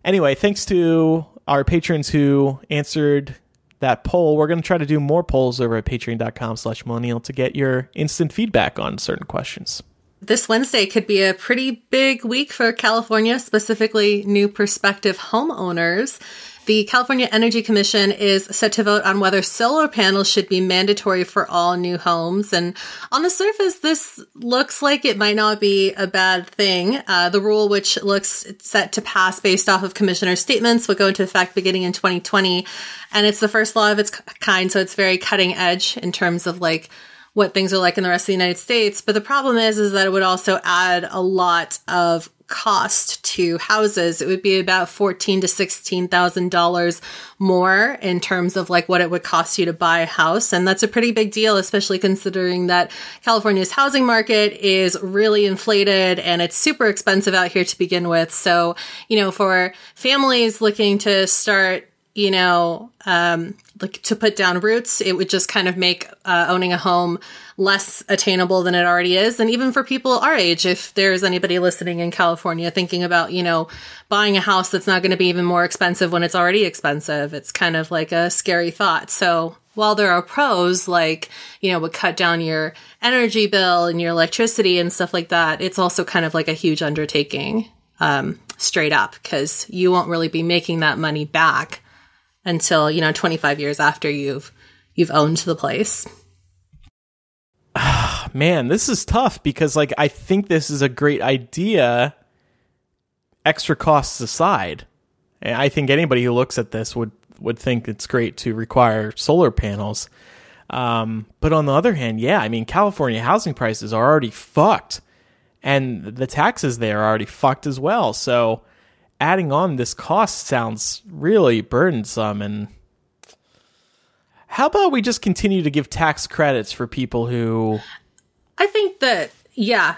Anyway, thanks to our patrons who answered that poll. We're going to try to do more polls over at patreon.com slash millennial to get your instant feedback on certain questions. This Wednesday could be a pretty big week for California, specifically new prospective homeowners. The California Energy Commission is set to vote on whether solar panels should be mandatory for all new homes. And on the surface, this looks like it might not be a bad thing. Uh, the rule, which looks set to pass based off of commissioner statements, will go into effect beginning in 2020. And it's the first law of its kind, so it's very cutting edge in terms of like what things are like in the rest of the United States. But the problem is, is that it would also add a lot of cost to houses. It would be about fourteen to sixteen thousand dollars more in terms of like what it would cost you to buy a house, and that's a pretty big deal, especially considering that California's housing market is really inflated and it's super expensive out here to begin with. So, you know, for families looking to start you know, um, like to put down roots, it would just kind of make uh, owning a home less attainable than it already is. And even for people our age, if there's anybody listening in California thinking about, you know, buying a house that's not going to be even more expensive when it's already expensive, it's kind of like a scary thought. So while there are pros, like, you know, would cut down your energy bill and your electricity and stuff like that, it's also kind of like a huge undertaking. Um, straight up because you won't really be making that money back until you know 25 years after you've you've owned the place [sighs] Man, this is tough because like I think this is a great idea extra costs aside. I think anybody who looks at this would would think it's great to require solar panels. Um, but on the other hand, yeah, I mean California housing prices are already fucked and the taxes there are already fucked as well. So adding on this cost sounds really burdensome and how about we just continue to give tax credits for people who i think that yeah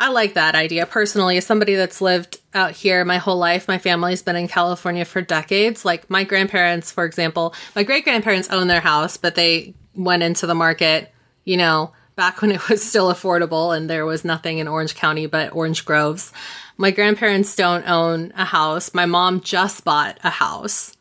i like that idea. Personally as somebody that's lived out here my whole life my family's been in california for decades. Like my grandparents for example my great grandparents own their house but they went into the market you know back when it was still affordable and there was nothing in orange county but orange groves my grandparents don't own a house. My mom just bought a house.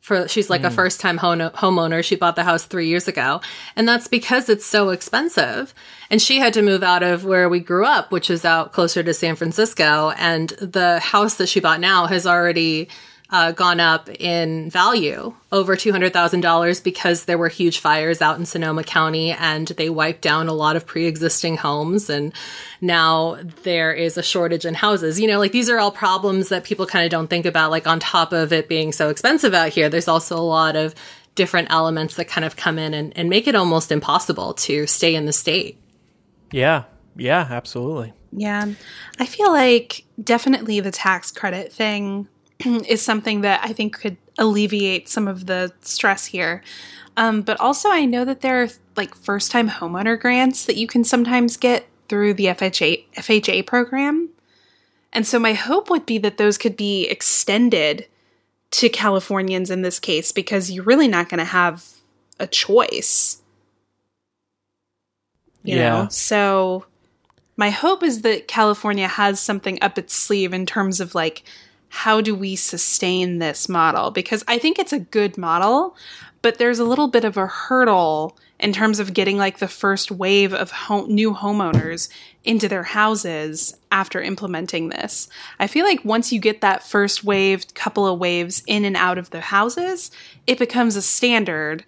For she's like a hmm. first time home, homeowner. She bought the house 3 years ago. And that's because it's so expensive. And she had to move out of where we grew up, which is out closer to San Francisco, and the house that she bought now has already uh, gone up in value over $200,000 because there were huge fires out in Sonoma County and they wiped down a lot of pre existing homes. And now there is a shortage in houses. You know, like these are all problems that people kind of don't think about. Like on top of it being so expensive out here, there's also a lot of different elements that kind of come in and, and make it almost impossible to stay in the state. Yeah. Yeah, absolutely. Yeah. I feel like definitely the tax credit thing [clears throat] is something that I think could alleviate some of the stress here. Um, but also, I know that there are like first time homeowner grants that you can sometimes get through the FHA, FHA program. And so, my hope would be that those could be extended to Californians in this case because you're really not going to have a choice. You Yeah. know? So, my hope is that California has something up its sleeve in terms of like, how do we sustain this model? Because I think it's a good model, but there's a little bit of a hurdle in terms of getting like the first wave of home, new homeowners into their houses after implementing this. I feel like once you get that first wave, couple of waves in and out of the houses, it becomes a standard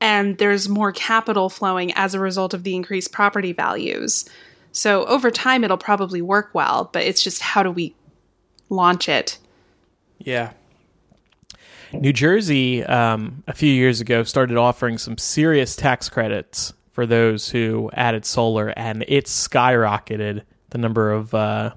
and there's more capital flowing as a result of the increased property values. So over time, it'll probably work well, but it's just how do we launch it? Yeah. New Jersey, um, a few years ago, started offering some serious tax credits for those who added solar, and it skyrocketed the number of uh,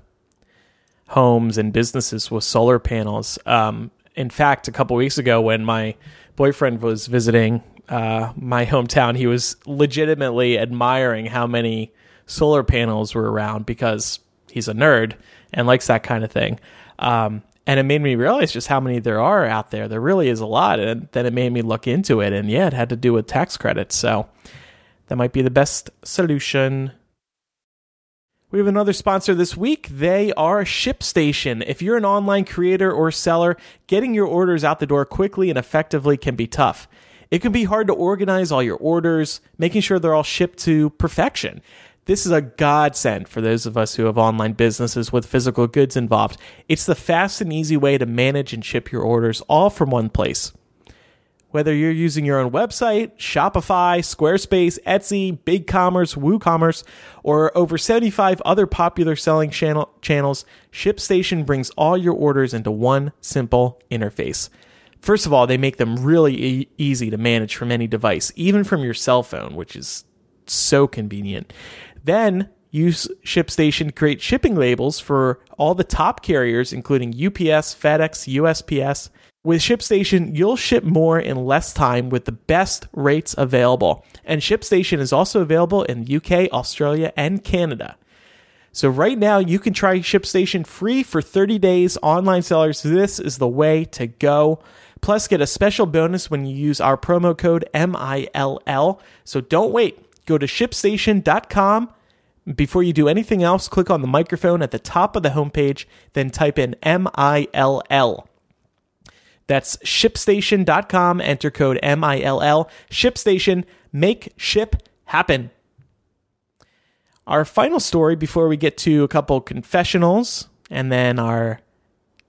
homes and businesses with solar panels. Um, in fact, a couple weeks ago, when my boyfriend was visiting uh, my hometown, he was legitimately admiring how many solar panels were around because he's a nerd and likes that kind of thing. Um, and it made me realize just how many there are out there. There really is a lot. And then it made me look into it. And yeah, it had to do with tax credits. So that might be the best solution. We have another sponsor this week. They are ShipStation. If you're an online creator or seller, getting your orders out the door quickly and effectively can be tough. It can be hard to organize all your orders, making sure they're all shipped to perfection. This is a godsend for those of us who have online businesses with physical goods involved. It's the fast and easy way to manage and ship your orders all from one place. Whether you're using your own website, Shopify, Squarespace, Etsy, BigCommerce, WooCommerce, or over 75 other popular selling channel- channels, ShipStation brings all your orders into one simple interface. First of all, they make them really e- easy to manage from any device, even from your cell phone, which is so convenient. Then use ShipStation to create shipping labels for all the top carriers, including UPS, FedEx, USPS. With ShipStation, you'll ship more in less time with the best rates available. And ShipStation is also available in the UK, Australia, and Canada. So right now you can try ShipStation free for 30 days. Online sellers, this is the way to go. Plus, get a special bonus when you use our promo code MILL. So don't wait. Go to shipstation.com. Before you do anything else, click on the microphone at the top of the homepage, then type in MILL. That's shipstation.com. Enter code MILL. ShipStation. Make ship happen. Our final story before we get to a couple confessionals and then our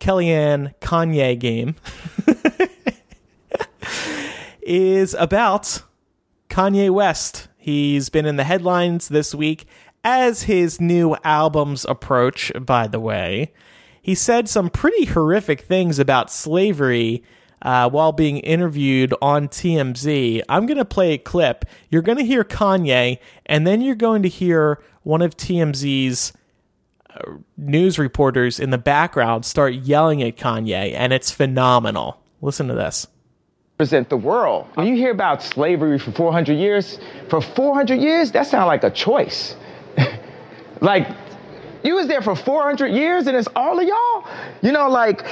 Kellyanne Kanye game [laughs] is about Kanye West. He's been in the headlines this week as his new albums approach, by the way. He said some pretty horrific things about slavery uh, while being interviewed on TMZ. I'm going to play a clip. You're going to hear Kanye, and then you're going to hear one of TMZ's uh, news reporters in the background start yelling at Kanye, and it's phenomenal. Listen to this. Represent the world. When you hear about slavery for 400 years, for 400 years, that sounds like a choice. [laughs] like, you was there for 400 years and it's all of y'all? You know, like,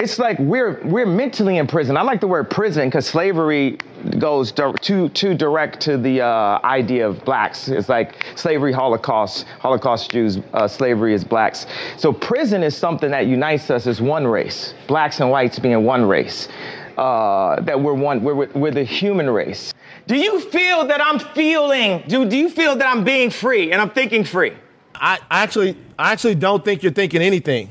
it's like we're we're mentally in prison. I like the word prison because slavery goes too too direct to the uh, idea of blacks. It's like slavery, Holocaust, Holocaust Jews, uh, slavery is blacks. So prison is something that unites us as one race, blacks and whites being one race. Uh, that we're one, we're, we're the human race. Do you feel that I'm feeling, do, do you feel that I'm being free and I'm thinking free? I actually, I actually don't think you're thinking anything.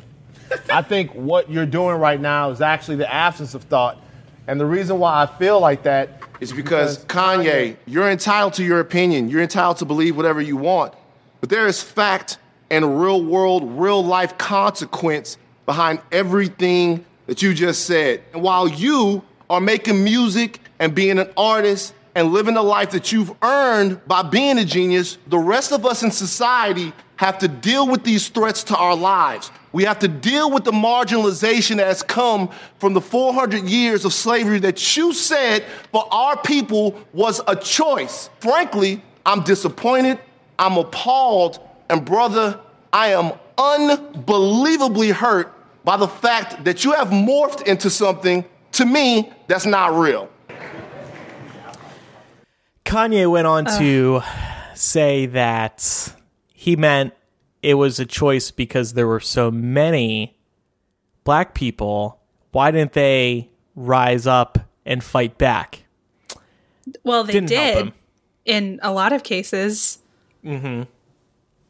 I think what you're doing right now is actually the absence of thought. And the reason why I feel like that is because, because Kanye, you're entitled to your opinion. You're entitled to believe whatever you want. But there is fact and real world, real life consequence behind everything that you just said. And while you are making music and being an artist and living the life that you've earned by being a genius, the rest of us in society have to deal with these threats to our lives. We have to deal with the marginalization that has come from the 400 years of slavery that you said for our people was a choice. Frankly, I'm disappointed, I'm appalled, and brother, I am unbelievably hurt by the fact that you have morphed into something, to me, that's not real. Kanye went on uh. to say that he meant it was a choice because there were so many black people. Why didn't they rise up and fight back? Well, they Didn't did in a lot of cases. Mm-hmm.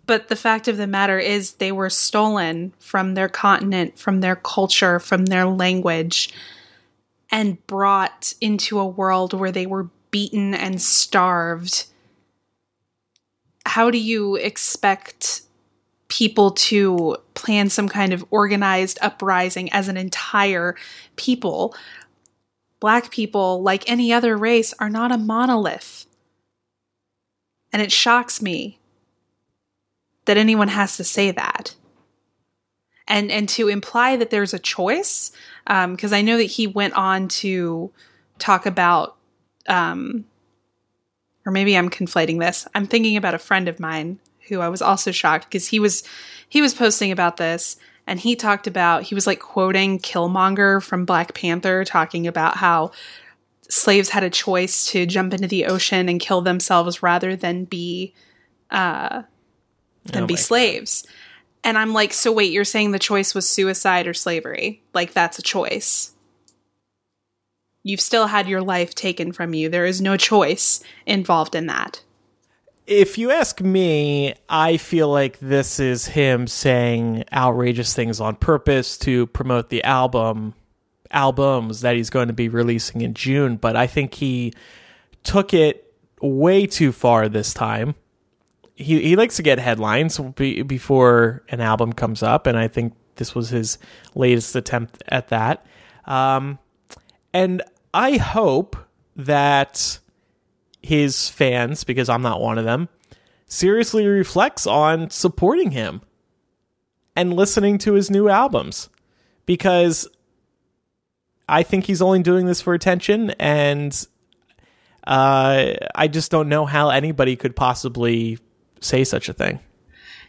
But the fact of the matter is, they were stolen from their continent, from their culture, from their language, and brought into a world where they were beaten and starved. How do you expect people to plan some kind of organized uprising as an entire people? Black people, like any other race, are not a monolith. And it shocks me that anyone has to say that. And and to imply that there's a choice, because um, I know that he went on to talk about, um, or maybe I'm conflating this. I'm thinking about a friend of mine who I was also shocked because he was he was posting about this and he talked about he was like quoting Killmonger from Black Panther talking about how slaves had a choice to jump into the ocean and kill themselves rather than be uh, than Oh be slaves. And I'm like, so wait, you're saying the choice was suicide or slavery? Like that's a choice. You've still had your life taken from you. There is no choice involved in that. If you ask me, I feel like this is him saying outrageous things on purpose to promote the album albums that he's going to be releasing in June, but I think he took it way too far this time. He he likes to get headlines be, before an album comes up, and I think this was his latest attempt at that. Um, and I hope that his fans, because I'm not one of them, seriously reflects on supporting him and listening to his new albums because I think he's only doing this for attention and uh, I just don't know how anybody could possibly say such a thing.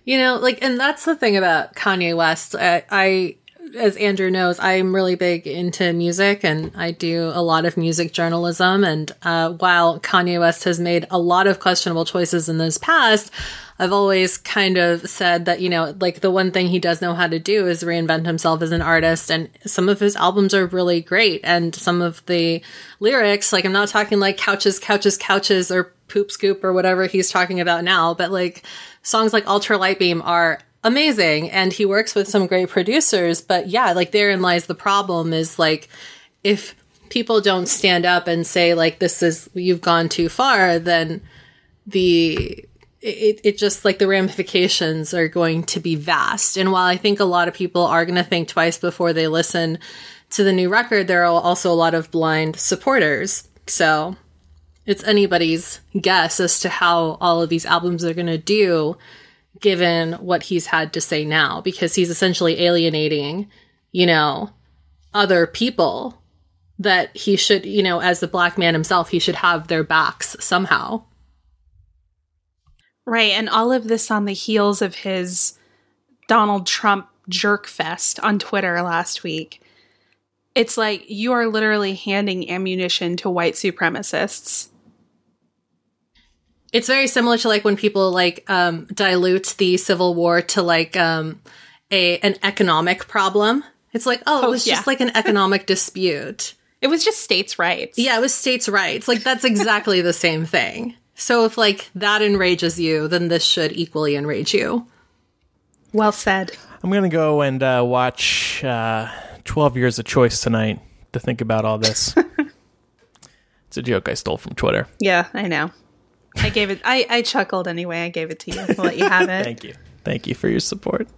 You know, like, and that's the thing about Kanye West. I, I, as Andrew knows, I'm really big into music and I do a lot of music journalism. And uh, while Kanye West has made a lot of questionable choices in this past, I've always kind of said that, you know, like the one thing he does know how to do is reinvent himself as an artist. And some of his albums are really great. And some of the lyrics, like, I'm not talking like couches, couches, couches, or poop scoop or whatever he's talking about now, but like songs like Ultra Light Beam are amazing. And he works with some great producers. But yeah, like therein lies the problem is like, if people don't stand up and say, like, this is, you've gone too far, then the, it, it just like the ramifications are going to be vast. And while I think a lot of people are going to think twice before they listen to the new record, there are also a lot of blind supporters. So it's anybody's guess as to how all of these albums are going to do given what he's had to say now, because he's essentially alienating, you know, other people that he should, you know, as the black man himself, he should have their backs somehow. Right. And all of this on the heels of his Donald Trump jerk fest on Twitter last week. It's like you are literally handing ammunition to white supremacists. It's very similar to like when people like um dilute the civil war to like um a an economic problem. It's like, oh, it Oh, was yeah. just like an economic [laughs] dispute. It was just states' rights. Yeah, it was states' rights. Like that's exactly the same thing. So if like that enrages you, then this should equally enrage you. Well said. I'm going to go and uh, watch uh, 12 Years of Choice tonight to think about all this. [laughs] it's a joke I stole from Twitter. Yeah, I know. I gave it. I, I chuckled anyway. I gave it to you. I'll let you have it. Thank you. Thank you for your support.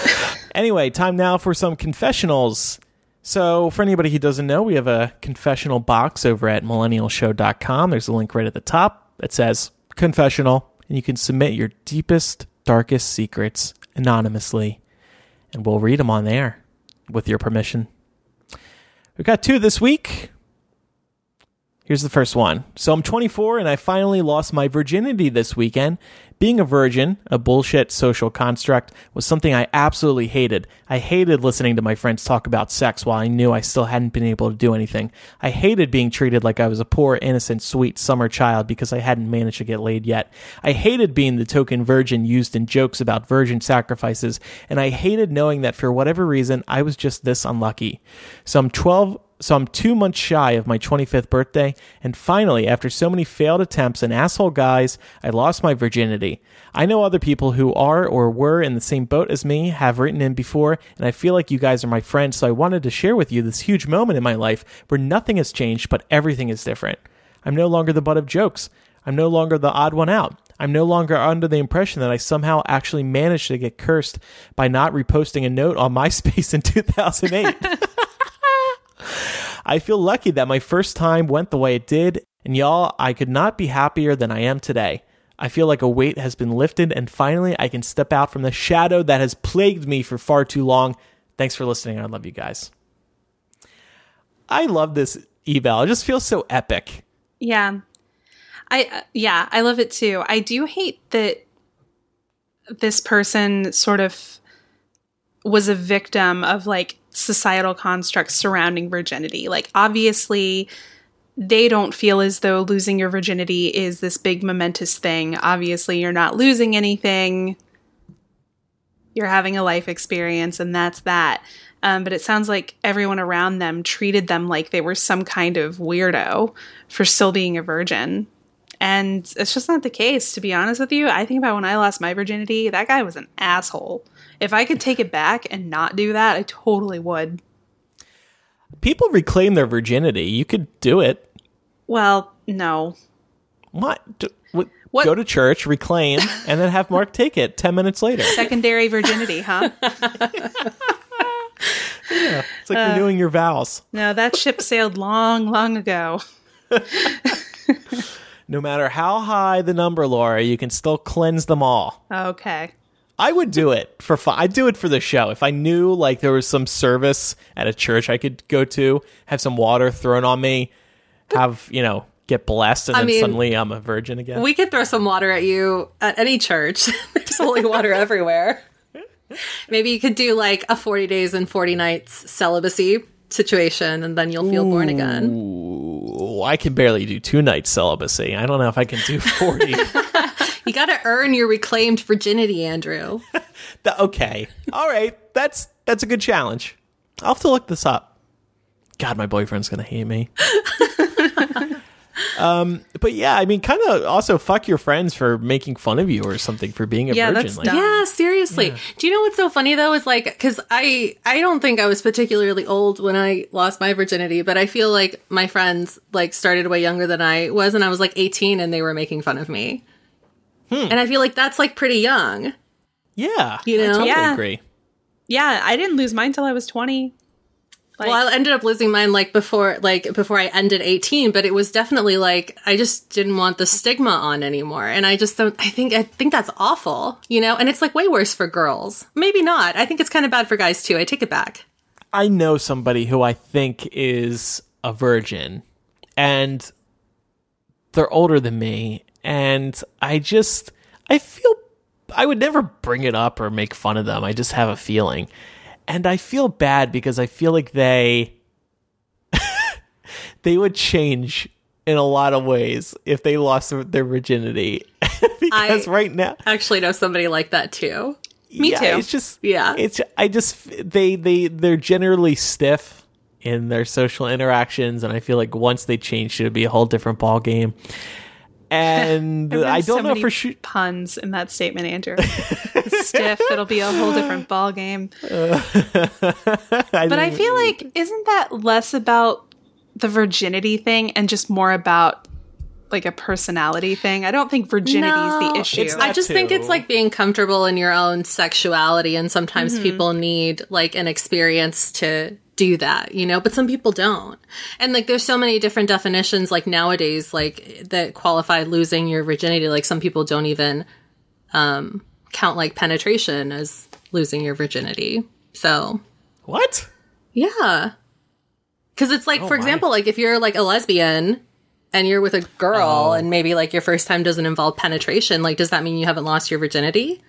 [laughs] anyway, time now for some confessionals. So, for anybody who doesn't know, we have a confessional box over at millennialshow.com. There's a link right at the top that says confessional, and you can submit your deepest, darkest secrets anonymously, and we'll read them on there with your permission. We've got two this week. Here's the first one. So I'm 24 and I finally lost my virginity this weekend. Being a virgin, a bullshit social construct, was something I absolutely hated. I hated listening to my friends talk about sex while I knew I still hadn't been able to do anything. I hated being treated like I was a poor, innocent, sweet summer child because I hadn't managed to get laid yet. I hated being the token virgin used in jokes about virgin sacrifices, and I hated knowing that for whatever reason I was just this unlucky. So I'm 12 so I'm two months shy of my 25th birthday, and finally, after so many failed attempts and asshole guys, I lost my virginity. I know other people who are or were in the same boat as me have written in before, and I feel like you guys are my friends, so I wanted to share with you this huge moment in my life where nothing has changed, but everything is different. I'm no longer the butt of jokes. I'm no longer the odd one out. I'm no longer under the impression that I somehow actually managed to get cursed by not reposting a note on [laughs] MySpace in 2008. [laughs] [laughs] I feel lucky that my first time went the way it did, and y'all, I could not be happier than I am today. I feel like a weight has been lifted, and finally I can step out from the shadow that has plagued me for far too long. Thanks for listening. I love you guys. I love this eval. It just feels so epic. Yeah. I uh, yeah, I love it too. I do hate that this person sort of was a victim of like societal constructs surrounding virginity. Like obviously they don't feel as though losing your virginity is this big momentous thing. Obviously you're not losing anything. you're having a life experience and that's that. Um, but it sounds like everyone around them treated them like they were some kind of weirdo for still being a virgin. And it's just not the case, to be honest with you. I think about when I lost my virginity, that guy was an asshole. If I could take it back and not do that, I totally would. People reclaim their virginity. You could do it. Well, no. What? D- what? What- Go to church, reclaim, [laughs] and then have Mark take it 10 minutes later. Secondary virginity, huh? [laughs] It's like renewing your vows. No, that ship sailed long, long ago. [laughs] No matter how high the number, Laura, you can still cleanse them all. Okay. I would do it for fun. I'd do it for the show. If I knew like there was some service at a church I could go to, have some water thrown on me, have, you know, get blessed, and I then mean, suddenly I'm a virgin again. We could throw some water at you at any church. [laughs] There's holy water everywhere. Maybe you could do like a 40 days and 40 nights celibacy situation and then you'll feel born again. I can barely do two nights celibacy. I don't know if I can do 40. [laughs] You got to earn your reclaimed virginity, Andrew. [laughs] Th- okay. All right. That's that's a good challenge. I'll have to look this up. God, my boyfriend's gonna hate me. [laughs] um, but yeah, I mean, kind of also fuck your friends for making fun of you or something for being a Yeah, virgin. that's Like, dumb. Yeah, seriously. Do you know what's so funny though is like cuz I I don't think I was particularly old when I lost my virginity, but I feel like my friends like started way younger than I was and I was like 18 and they were making fun of me. Hmm. And I feel like that's like pretty young. yeah, You I know? totally Yeah. agree. Yeah, I didn't lose mine till I was 20. Like, well, I ended up losing mine like before, like before I ended 18, but it was definitely like, I just didn't want the stigma on anymore. And I just don't, I think, I think that's awful, you know? And it's like way worse for girls. Maybe not. I think it's kind of bad for guys too. I take it back. I know somebody who I think is a virgin, and they're older than me, and I just I feel I would never bring it up or make fun of them. I just have a feeling, and I feel bad because I feel like they [laughs] they would change in a lot of ways if they lost their virginity. [laughs] because I- right now, Actually know somebody like that too. Me yeah, too. It's just Yeah. It's I just they they they're generally stiff in their social interactions, and I feel like once they change, it would be a whole different ball game. And There have been I don't know many for sure. puns in that statement, Andrew. Stiff, it'll be a whole different [laughs] ball game. [laughs] But I feel like isn't that less about the virginity thing and just more about like a personality thing? I don't think virginity is the issue. it's I just think it's like being comfortable in your own sexuality, and sometimes Mm-hmm. people need like an experience to do that, you know, but some people don't. And like there's so many different definitions like nowadays like that qualify losing your virginity. Like some people don't even um count like penetration as losing your virginity. So, what? yeah. Cuz it's like Oh for my. example, like if you're like a lesbian and you're with a girl Oh. and maybe like your first time doesn't involve penetration, like does that mean you haven't lost your virginity?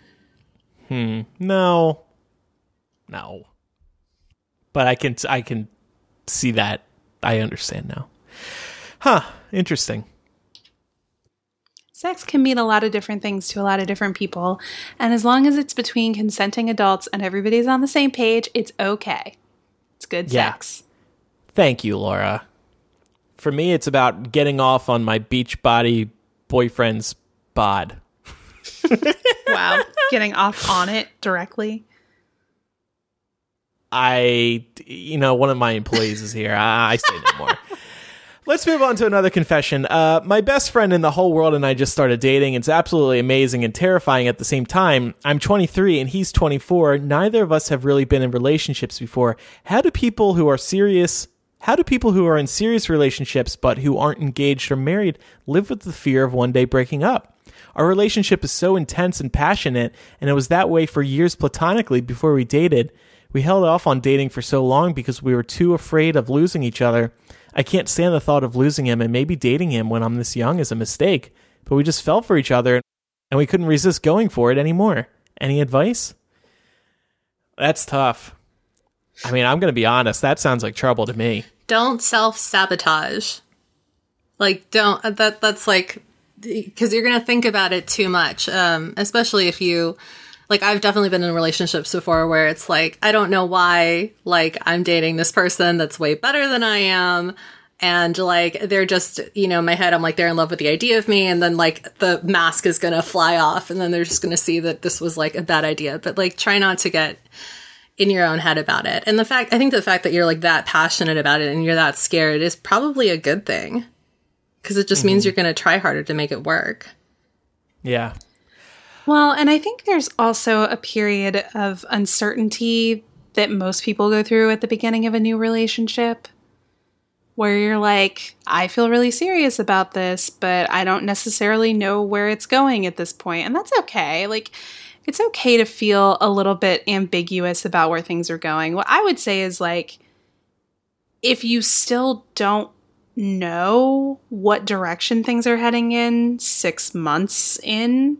Hmm. No, no. But I can I can see that. I understand now. Huh? Interesting. Sex can mean a lot of different things to a lot of different people. And as long as it's between consenting adults and everybody's on the same page, it's okay. It's good Yeah. sex. Thank you, Laura. For me, it's about getting off on my beach body boyfriend's bod. [laughs] Wow. Getting off on it directly. I, you know, one of my employees is here. I, I say no more. [laughs] Let's move on to another confession. Uh, my best friend in the whole world and I just started dating. It's absolutely amazing and terrifying at the same time. I'm 23 and he's 24. Neither of us have really been in relationships before. How do people who are serious, how do people who are in serious relationships but who aren't engaged or married live with the fear of one day breaking up? Our relationship is so intense and passionate, and it was that way for years platonically before we dated. We held off on dating for so long because we were too afraid of losing each other. I can't stand the thought of losing him and maybe dating him when I'm this young is a mistake, but we just fell for each other and we couldn't resist going for it anymore. Any advice? That's tough. I mean, I'm going to be honest, that sounds like trouble to me. Don't self-sabotage. Like don't that that's like because you're going to think about it too much. Um especially if you like I've definitely been in relationships before where it's like I don't know why like I'm dating this person that's way better than I am and like they're just you know in my head I'm like they're in love with the idea of me and then like the mask is going to fly off and then they're just going to see that this was like a bad idea but like try not to get in your own head about it. And the fact I think the fact that you're like that passionate about it and you're that scared is probably a good thing because it just mm-hmm. means you're going to try harder to make it work. Yeah. Well, and I think there's also a period of uncertainty that most people go through at the beginning of a new relationship where you're like, I feel really serious about this, but I don't necessarily know where it's going at this point. And that's okay. Like, it's okay to feel a little bit ambiguous about where things are going. What I would say is like, if you still don't know what direction things are heading in six months in,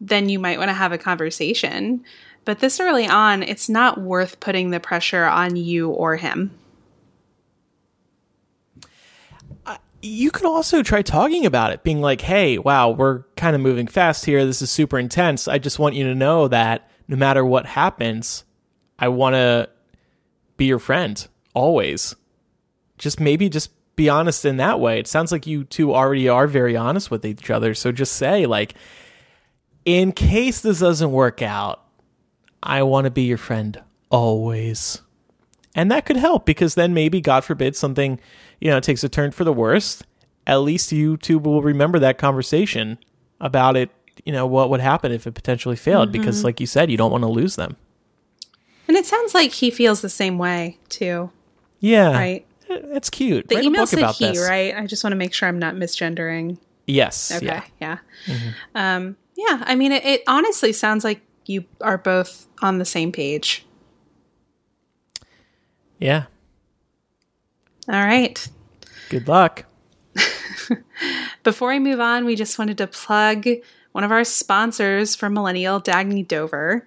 then you might want to have a conversation. But this early on, it's not worth putting the pressure on you or him. you could also try talking about it, being like, hey, wow, we're kind of moving fast here. This is super intense. I just want you to know that no matter what happens, I want to be your friend always. Just maybe just be honest in that way. It sounds like you two already are very honest with each other. So just say, like, in case this doesn't work out, I want to be your friend always. And that could help because then maybe, God forbid, something, you know, takes a turn for the worst. At least you two will remember that conversation about it, you know, what would happen if it potentially failed. Mm-hmm. Because, like you said, you don't want to lose them. And it sounds like he feels the same way, too. Yeah. Right. It's cute. The Write email said he, this. right? I just want to make sure I'm not misgendering. Yes. Okay. Yeah. Yeah. Mm-hmm. Um, yeah. I mean, it, it honestly sounds like you are both on the same page. Yeah. All right. Good luck. [laughs] Before we move on, we just wanted to plug one of our sponsors for Millennial, Dagne Dover.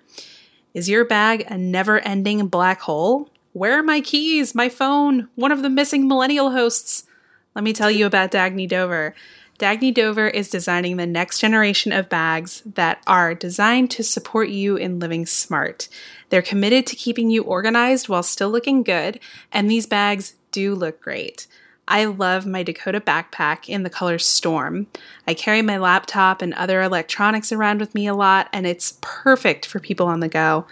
Is your bag a never ending black hole? Where are my keys? My phone? One of the missing millennial hosts? Let me tell you about Dagne Dover. Dagne Dover is designing the next generation of bags that are designed to support you in living smart. They're committed to keeping you organized while still looking good, and these bags do look great. I love my Dakota backpack in the color Storm. I carry my laptop and other electronics around with me a lot, and it's perfect for people on the go.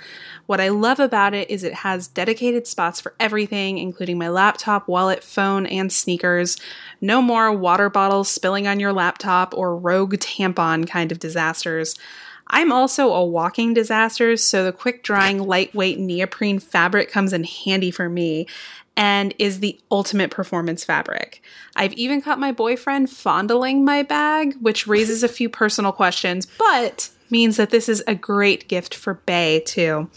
What I love about it is it has dedicated spots for everything, including my laptop, wallet, phone, and sneakers. No more water bottles spilling on your laptop or rogue tampon kind of disasters. I'm also a walking disaster, so the quick drying, lightweight neoprene fabric comes in handy for me and is the ultimate performance fabric. I've even caught my boyfriend fondling my bag, which raises a few personal questions, but means that this is a great gift for Bay too.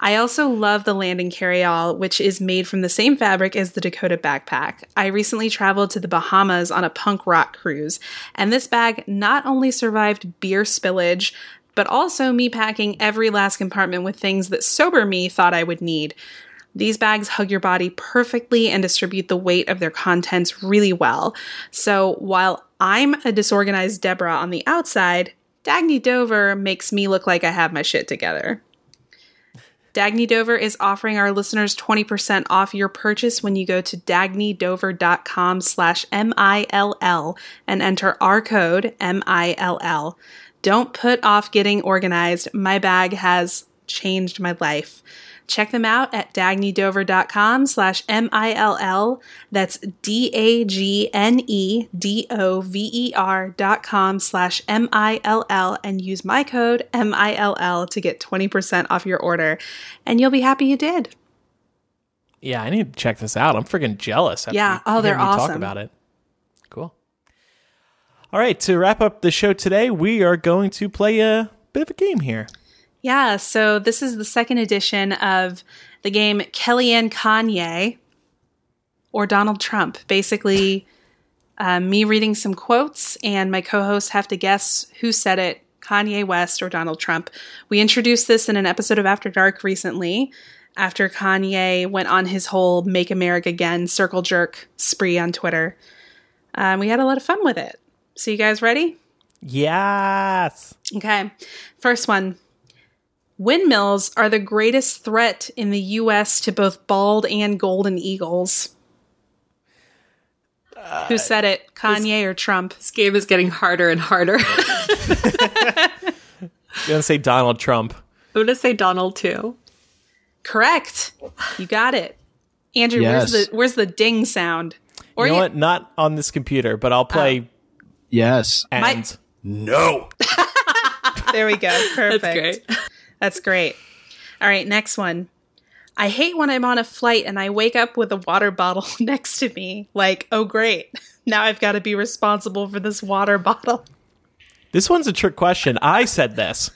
I also love the Landon carryall, which is made from the same fabric as the Dakota backpack. I recently traveled to the Bahamas on a punk rock cruise, and this bag not only survived beer spillage, but also me packing every last compartment with things that sober me thought I would need. These bags hug your body perfectly and distribute the weight of their contents really well. So while I'm a disorganized Deborah on the outside, Dagne Dover makes me look like I have my shit together. Dagne Dover is offering our listeners 20% off your purchase when you go to dagnedover.com slash M-I-L-L and enter our code M-I-L-L. Don't put off getting organized. My bag has changed my life. Check them out at dagnedover.com slash M-I-L-L. That's D-A-G-N-E-D-O-V-E-R dot com slash M-I-L-L and use my code M-I-L-L to get 20% off your order. And you'll be happy you did. Yeah, I need to check this out. I'm freaking jealous. Yeah. oh, they're awesome. Talk about it. Cool. All right. To wrap up the show today, we are going to play a bit of a game here. Yeah, so this is the second edition of the game Kellyanne Kanye or Donald Trump. Basically, uh, me reading some quotes, and my co hosts have to guess who said it Kanye West or Donald Trump. We introduced this in an episode of After Dark recently after Kanye went on his whole Make America Again circle jerk spree on Twitter. Um, we had a lot of fun with it. So, you guys ready? Yes. Okay. First one Windmills are the greatest threat in the U.S. to both bald and golden eagles. Who uh, said it? Kanye or Trump? This game is getting harder and harder. [laughs] I'm gonna say Donald Trump. I'm gonna say Donald too. Correct. You got it. Andrew, where's Yes. the where's the ding sound? Or you know you- what? Not on this computer, but I'll play oh. Yes. and My- no. [laughs] There we go. Perfect. That's great. That's great. All right, next one. I hate when I'm on a flight and I wake up with a water [laughs] bottle next to me. Like, oh great. [laughs] Now I've got to be responsible for this water [laughs] bottle. This one's a trick question. I said this.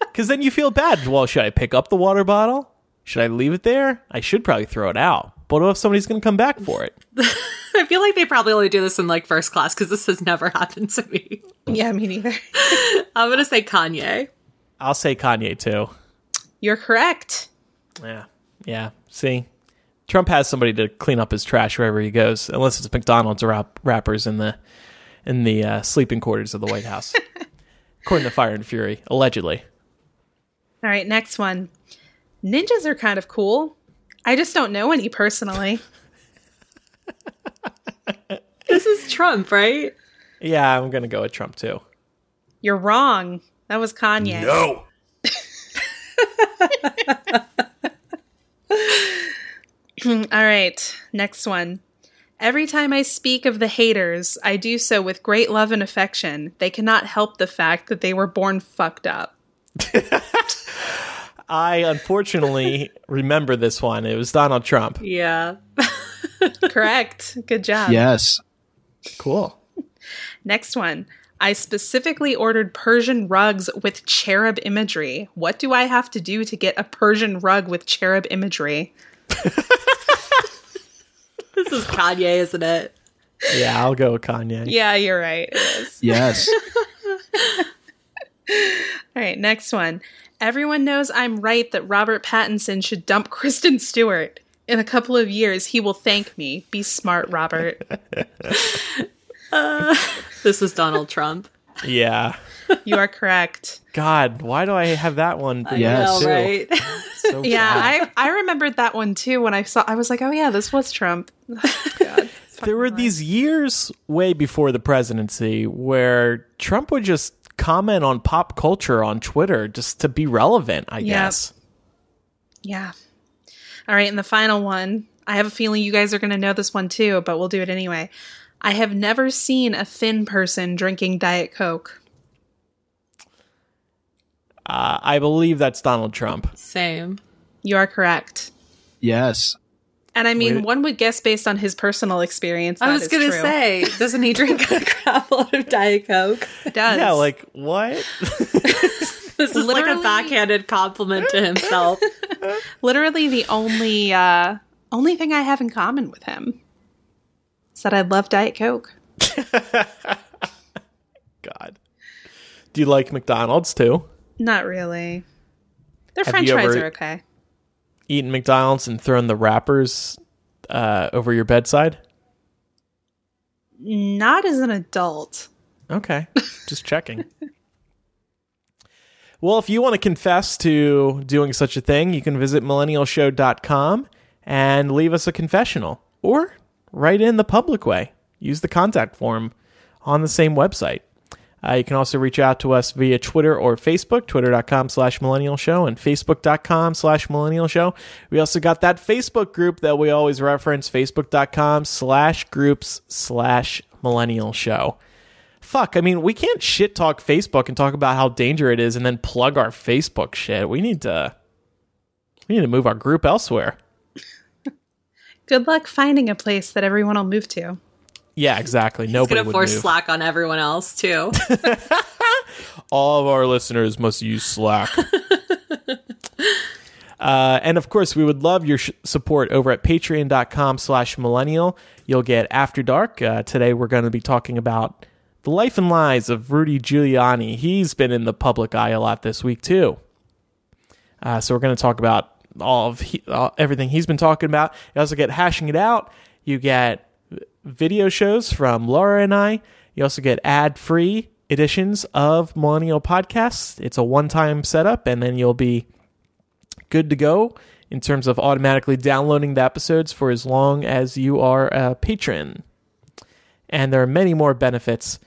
Because then you feel bad. Well, should I pick up the water bottle? Should I leave it there? I should probably throw it out. But what if somebody's going to come back for it? [laughs] I feel like they probably only do this in like first class because this has never [laughs] happened to me. Yeah, me neither. [laughs] I'm gonna say Kanye. I'll say Kanye too. You're correct. Yeah. Yeah. See? Trump has somebody to clean up his trash wherever he goes, unless it's McDonald's rap- rappers in the in the uh, sleeping quarters of the White House. According to Fire and Fury, allegedly. All right, next one. Ninjas are kind of cool. I just don't know any personally. This is Trump, right? Yeah, I'm going to go with Trump too. You're wrong. That was Kanye. No. [laughs] All right, next one. Every time I speak of the haters, I do so with great love and affection. They cannot help the fact that they were born fucked up. [laughs] I unfortunately remember this one. It was Donald Trump. Yeah. [laughs] Correct. Good job. Yes. Cool. Next one. I specifically ordered Persian rugs with cherub imagery. What do I have to do to get a Persian rug with cherub imagery? [laughs] This is Kanye, isn't it? Yeah, I'll go with Kanye. Yeah, you're right. Yes. [laughs] All right, next one. Everyone knows I'm right that Robert Pattinson should dump [laughs] Kristen Stewart. In a couple of years, he will thank me. Be smart, Robert. [laughs] Uh, this is Donald Trump. Yeah. You are correct. God, why do I have that one? Yes. Know, right? So [laughs] Yeah. I, I remembered that one too when I saw I was like, oh yeah, this was Trump. God. there were these years way before the presidency where Trump would just comment on pop culture on Twitter just to be relevant, I Yeah. guess. Yeah. All right, and the final one. I have a feeling you guys are going to know this one too, but we'll do it anyway. I have never seen a thin person drinking Diet Coke. Uh, I believe that's Donald Trump. Same. You are correct. Yes. And I mean, Wait. one would guess based on his personal experience. I was gonna say, doesn't he drink a [laughs] crap load of Diet Coke? Does. Yeah, like what? [laughs] This is like a backhanded compliment to himself. [laughs] literally the only uh only thing I have in common with him is that I love Diet Coke. God. Do you like McDonald's too? Not really. Their Have French fries ever- are okay. Eating McDonald's and throwing the wrappers uh, over your bedside? Not as an adult. Okay. [laughs] Just checking. well, if you want to confess to doing such a thing, you can visit millennialshow.com and leave us a confessional or write in the public way. Use the contact form on the same website. Uh, you can also reach out to us via Twitter or Facebook, twitter.com slash millennial show and facebook.com slash millennial show. We also got that Facebook group that we always reference, facebook.com slash groups slash millennial show fuck i mean we can't shit talk facebook and talk about how danger it is and then plug our facebook shit we need to we need to move our group elsewhere Good luck finding a place that everyone will move to. Yeah exactly He's nobody gonna would force move. slack on everyone else too. [laughs] all of our listeners must use slack [laughs] Uh, and of course, we would love your sh- support over at patreon.com slash millennial. You'll get After Dark. Uh, today, we're going to be talking about the life and lies of Rudy Giuliani. He's been in the public eye a lot this week, too. Uh, so we're going to talk about all of he, all, everything he's been talking about. You also get Hashing It Out. You get video shows from Laura and I. You also get ad-free editions of Millennial Podcasts. It's a one time setup, and then you'll be good to go in terms of automatically downloading the episodes for as long as you are a patron. And there are many more benefits,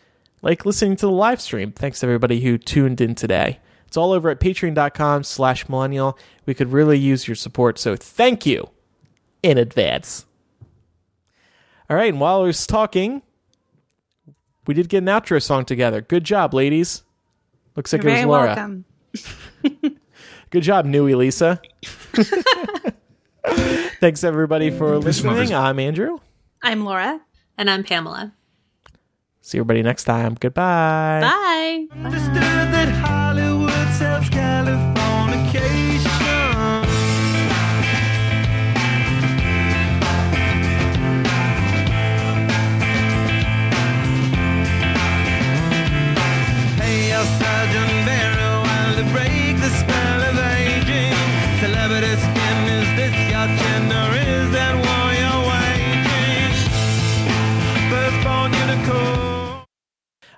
like listening to the live stream. Thanks to everybody who tuned in today. It's all over at patreon.com slash millennial. We could really use your support, so thank you in advance. All right, and while I was talking, we did get an outro song together. Good job, ladies. Looks like You're it was Laura. welcome. [laughs] Good job, Newy Lisa. [laughs] Thanks everybody for listening. I'm Andrew. I'm Laura. And I'm Pamela. See everybody next time. Goodbye. Bye. Understood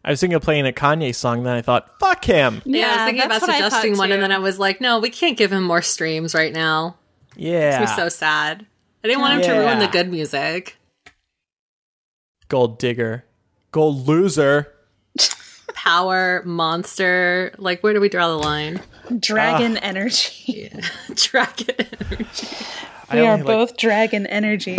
I was thinking of playing a Kanye song, then I thought, fuck him. Yeah, I was thinking about what I thought suggesting one, too. and then I was like, no, we can't give him more streams right now. Yeah. It's so sad. I didn't want him to ruin the good music. Gold digger. Gold loser. Power, monster. Like, where do we draw the line? Dragon ah. energy. [laughs] Dragon energy. I We are only like- both dragon energy.